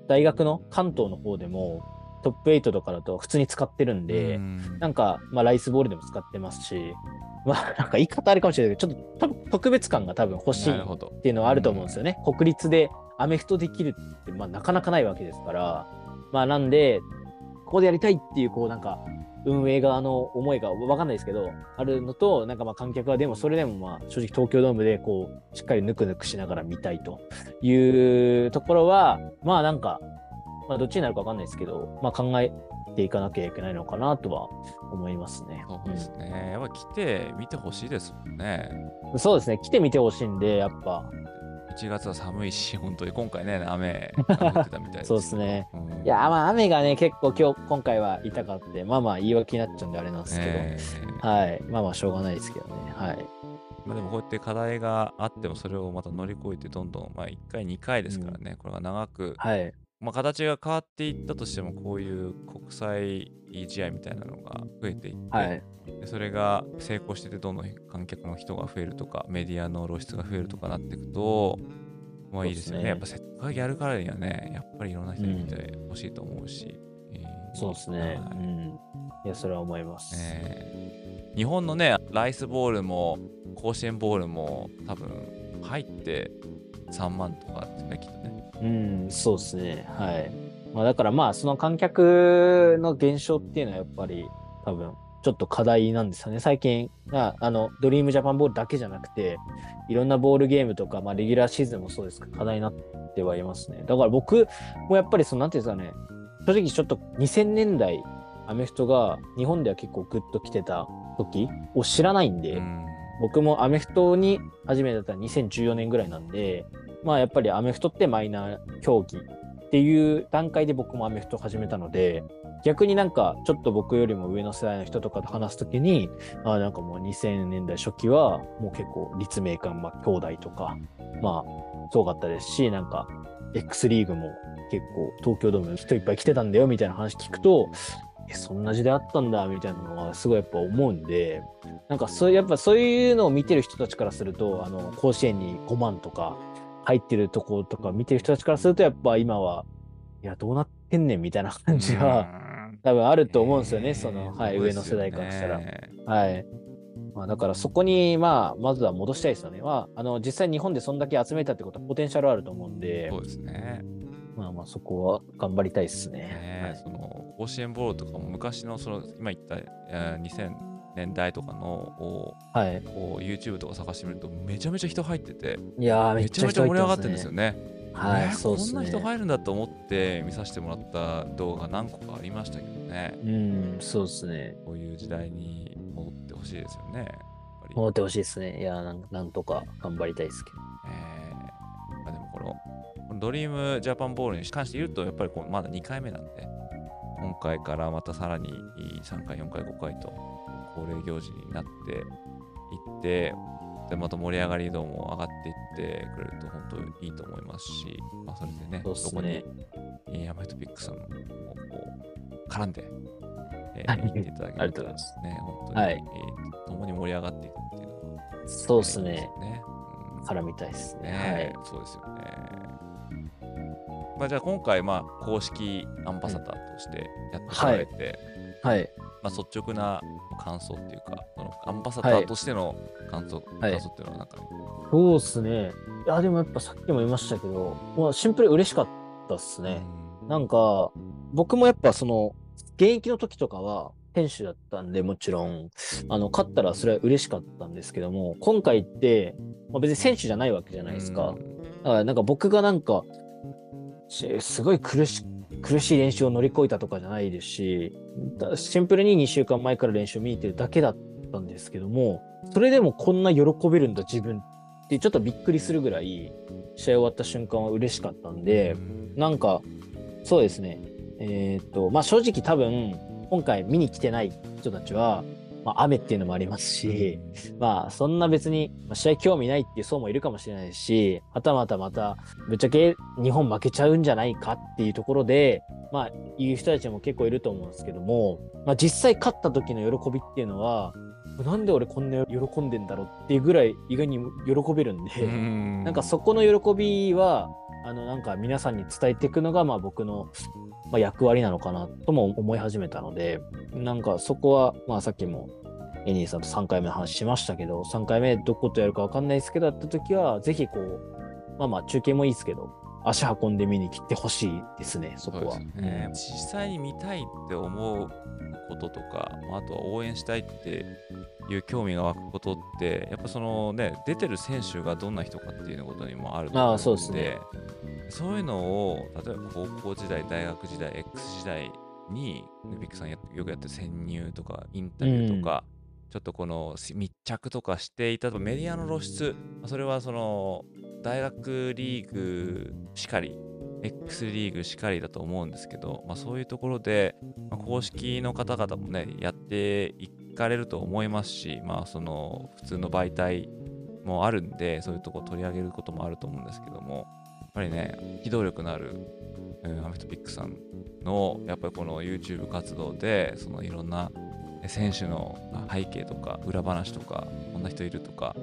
Speaker 2: 大学の関東の方でもトップ8とかだと普通に使ってるんで、
Speaker 1: うん
Speaker 2: なんか、まあライスボールでも使ってますし、まあ <laughs> なんか言い方あれかもしれないけど、ちょっと特別感が多分欲しい。っていうのはあると思うんですよね。国立でアメフトできるって、まあ、なかなかないわけですから、まあ、なんで、ここでやりたいっていう、こう、なんか、運営側の思いがわかんないですけど、あるのと、なんかまあ観客はでもそれでもまあ正直東京ドームでこう、しっかりぬくぬくしながら見たいというところは、まあなんか、まあどっちになるかわかんないですけど、まあ考えていかなきゃいけないのかなとは思いますね。
Speaker 1: そうですね。やっぱ来て見てほしいですもんね。
Speaker 2: うんそうですね。来てみてほしいんで、やっぱ、
Speaker 1: 1月は寒いし、本当に今回ね、雨 <laughs> 降ってたみたいです
Speaker 2: そうですね。
Speaker 1: うん
Speaker 2: いやーまあ雨がね、結構今日、今回は痛かって、まあまあ言い訳になっちゃうんであれなんですけど、
Speaker 1: ええ
Speaker 2: はい。まあまあしょうがないですけどね。はい。
Speaker 1: まあ、でもこうやって課題があってもそれをまた乗り越えてどんどん、まあ、1回2回ですからね、これが長く、
Speaker 2: はい。
Speaker 1: まあ、形が変わっていったとしてもこういう国際試合みたいなのが増えていって、
Speaker 2: はい。
Speaker 1: でそれが成功しててどんどん観客の人が増えるとかメディアの露出が増えるとかなっていくとまあいいですよね
Speaker 2: ね
Speaker 1: やっぱせっかくやるからにはねやっぱりいろんな人に見てほしいと思うし、えー
Speaker 2: そうですね。
Speaker 1: はい
Speaker 2: うん。いや、それは思います。
Speaker 1: えー日本のねライスボールも甲子園ボールも多分入って3万とかですねきっとね
Speaker 2: うん、そうですね。はい。まあだからまあ、その観客の減少っていうのはやっぱり多分、ちょっと課題なんですよね。最近、ああの、ドリームジャパンボールだけじゃなくて、いろんなボールゲームとか、まあ、レギュラーシーズンもそうですけど、課題になってはいますね。だから僕もやっぱり、その、なんていうんですかね、正直ちょっと2000年代、アメフトが日本では結構グッと来てた時を知らないんで、
Speaker 1: うん
Speaker 2: 僕もアメフトに初めてだったら2014年ぐらいなんで、まあやっぱりアメフトってマイナー競技っていう段階で僕もアメフトを始めたので、逆になんかちょっと僕よりも上の世代の人とかと話すときに、あなんかもう2000年代初期はもう結構立命館、まあ兄弟とか、まあすごかったですし、なんか X リーグも結構東京ドーム人いっぱい来てたんだよみたいな話聞くと、そんな時代あったんだみたいなのはすごいやっぱ思うんで、なんかそういう、やっぱそういうのを見てる人たちからすると、あの、甲子園に5万とか入ってるとことか見てる人たちからすると、やっぱ今は、いや、どうなってんねんみたいな感じは、多分あると思うんですよね、その、はい、上の世代からしたら。はい。まあ、だからそこに、まあ、まずは戻したいですよね。まあ、あの、実際日本でそんだけ集めたってことはポテンシャルあると思うんで
Speaker 1: そ、うですね
Speaker 2: まあまあそこは頑張りたいですね。
Speaker 1: ねその甲子園ボールとかも昔のその今言ったえー2000年代とかのを
Speaker 2: はい。
Speaker 1: YouTube とか探してみるとめちゃめちゃ人入ってて
Speaker 2: いやー、めちゃ
Speaker 1: めちゃ盛り上がってるんです
Speaker 2: よ。
Speaker 1: よね。
Speaker 2: はい、
Speaker 1: えー
Speaker 2: そうです
Speaker 1: こんな人
Speaker 2: ね。
Speaker 1: 入るんだと思って見させてもらった動画何個かありましたけどね。
Speaker 2: うん、そうですね。
Speaker 1: こういう時代に戻ってほしいですよね。
Speaker 2: 戻ってほしいですね。いやーなん、なんとか頑張りたいですけど。
Speaker 1: えーまあ、でもこのこのドリームジャパンボールに関して言うとやっぱりこうまだ2回目なんで今回からまたさらに3回4回5回と恒例行事になっていってでまた盛り上がり度も上がっていってくれると本当いいと思いますし、まあ、それでね、
Speaker 2: そうっす
Speaker 1: そこに
Speaker 2: ね
Speaker 1: えーヤマイトピックさんもこう絡んで、え
Speaker 2: はい
Speaker 1: ー、見ていただけ <laughs>
Speaker 2: あり
Speaker 1: ると
Speaker 2: がとうございます
Speaker 1: ね、本当に、
Speaker 2: はい
Speaker 1: えー共に盛り上がっていくっていうのは、
Speaker 2: そうです
Speaker 1: いい
Speaker 2: ね。
Speaker 1: うん
Speaker 2: 絡みたいですね。
Speaker 1: ね、そうですよね。まあ、じゃあ今回、まあ、公式アンバサダーとしてやってこられて、
Speaker 2: はい。はい。
Speaker 1: まあ、率直な感想っていうか、そのアンバサダーとしての感想,、
Speaker 2: はい
Speaker 1: 感想っていうのはなんか、
Speaker 2: そうですね。いや、でもやっぱさっきも言いましたけど、まあ、シンプルに嬉しかったっすね。なんか、僕もやっぱその、現役の時とかは、選手だったんで、もちろん、あの、勝ったらそれは嬉しかったんですけども、今回って、まあ、別に選手じゃないわけじゃないですか。だからなんか僕がなんか、しすごい苦し苦しい練習を乗り越えたとかじゃないですし、だシンプルに2週間前から練習を見に行ってるだけだったんですけども、それでもこんな喜べるんだ自分ってちょっとびっくりするぐらい、試合終わった瞬間は嬉しかったんで、なんか、そうですね。えーっと、まあ正直多分、今回見に来てない人たちは、まあ雨っていうのもありますし、まあそんな別にまあ試合興味ないっていう層もいるかもしれないし、はたまたまたぶっちゃけ日本負けちゃうんじゃないかっていうところで、まあ言う人たちも結構いると思うんですけども、まあ実際勝った時の喜びっていうのは、なんで俺こんな喜んでんだろうっていうぐらい意外に喜べるんで、
Speaker 1: な
Speaker 2: なんかそこの喜びは、あの、なんか皆さんに伝えていくのが、まあ僕の、まあ、役割なのかなとも思い始めたので、なんかそこは、まあさっきもエニーさんと3回目の話しましたけど、3回目どことやるかわかんないですけど、やった時は、ぜひこう、まあまあ中継もいいですけど、足運んで見に来てほしいですね、そこは。
Speaker 1: ね。実際に見たいって思うこととか、まああとは応援したいっていう興味が湧くことって、やっぱそのね、出てる選手がどんな人かっていうことにもあると思うので、
Speaker 2: ああそうですね
Speaker 1: そういうのを、例えば高校時代、大学時代、X 時代に、ビッグさんやよくやってる潜入とか、インタビューとか、ちょっとこの密着とかしていたメディアの露出、まあそれはその大学リーグしかり、X リーグしかりだと思うんですけど、まあ、そういうところで、まあ公式の方々もね、やっていかれると思いますし、まあ、その普通の媒体もあるんで、そういうところ取り上げることもあると思うんですけども、ぱりね、機動力のある、うんアメフトピックさんの、やっぱりこの YouTube 活動で、そのいろんな選手の背景とか裏話とかこんな人いるとか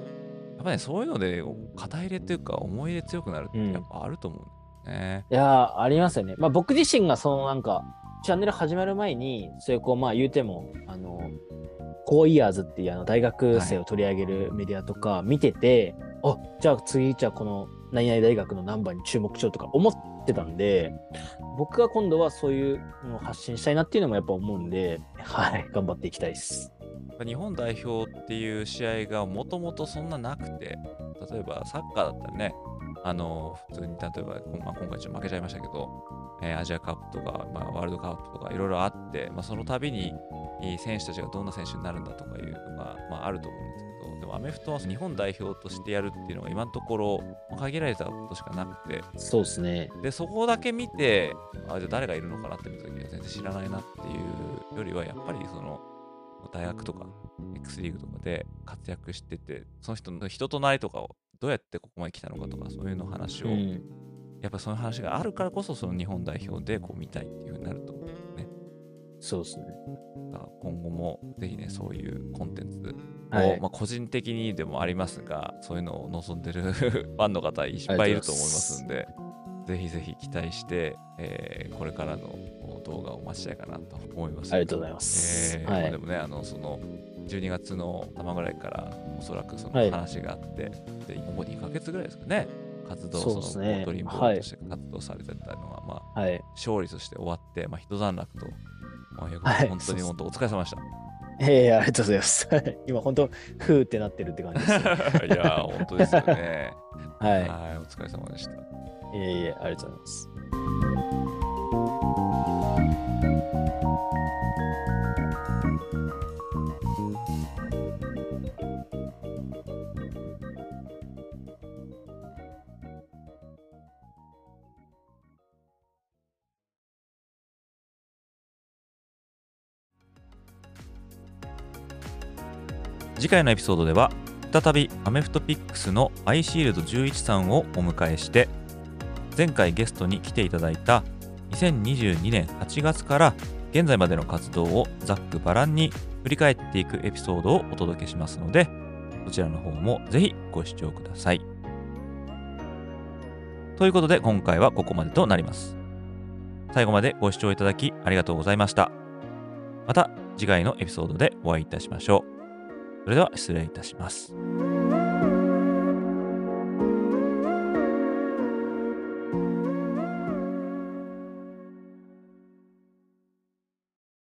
Speaker 1: やっぱねそういうので肩入れというか思い入れ強くなるって
Speaker 2: うん
Speaker 1: やっぱあると思うんだよね。
Speaker 2: いやー、ありますよね。まあ僕自身がそのなんか、チャンネル始まる前に、そういうこう、まあ言うても、あの、コーイヤーズっていうあの大学生を取り上げるメディアとか見てて、あ、じゃあ次、じゃあこの何々大学のナンバーに注目しようとか思ってたんで、僕が今度はそういうのを発信したいなっていうのもやっぱ思うんで、はい、頑張っていきたいです。
Speaker 1: 日本代表っていう試合がもともとそんななくて例えばサッカーだったらねあの普通に例えば、まあ、今回ちょっと負けちゃいましたけど、えーアジアカップとか、まあ、ワールドカップとかいろいろあって、まあ、その度に選手たちがどんな選手になるんだとかいうのが、まあ、あると思うんですけどでもアメフトは日本代表としてやるっていうのが今のところまあ限られたことしかなくて
Speaker 2: そうですね。
Speaker 1: でそこだけ見てあじゃあ誰がいるのかなって見た時には全然知らないなっていうよりはやっぱりその大学とか X リーグとかで活躍しててその人の人となりとかをどうやってここまで来たのかとかそういうの話を、
Speaker 2: うん。
Speaker 1: やっぱそういう話があるからこそその日本代表でこう見たいっていうふうになると思うんですよね
Speaker 2: そうですね。
Speaker 1: 今後もぜひねそういうコンテンツを、
Speaker 2: はい
Speaker 1: まあ、個人的にでもありますがそういうのを望んでる <laughs> ファンの方いっぱいいると思いますんでぜひぜひ期待して、えーこれからの動画を待ちたいかなと思います。
Speaker 2: ありがとうございます。
Speaker 1: えー
Speaker 2: はい
Speaker 1: まあでもね、あのその12月の頭ぐらいからおそらくその
Speaker 2: はい
Speaker 1: 話があって、でもう2ヶ月ぐらいですかね、活動、
Speaker 2: そう
Speaker 1: そのドリームボ
Speaker 2: はい
Speaker 1: ールとして活動されてたのが、まあ、
Speaker 2: はい。
Speaker 1: 勝利として終わって、まあ、一段落と、
Speaker 2: はい
Speaker 1: 本当に本当お疲れ様でした。
Speaker 2: ええありがとうございます。<laughs> 今本当、ふーってなってるって感じです。<laughs>
Speaker 1: いやー、本当ですよね。<laughs>
Speaker 2: は
Speaker 1: はい、お疲れ様でした。
Speaker 2: い。いえいえ、ありがとうございます。
Speaker 1: 次回のエピソードでは再びアメフトピックスのアイシールド11さんをお迎えして前回ゲストに来ていただいた2022年8月から現在までの活動をざっくばらんに振り返っていくエピソードをお届けしますのでそちらの方もぜひご視聴ください。ということで今回はここまでとなります。最後までご視聴いただきありがとうございました。また次回のエピソードでお会いいたしましょう。それでは失礼いたします。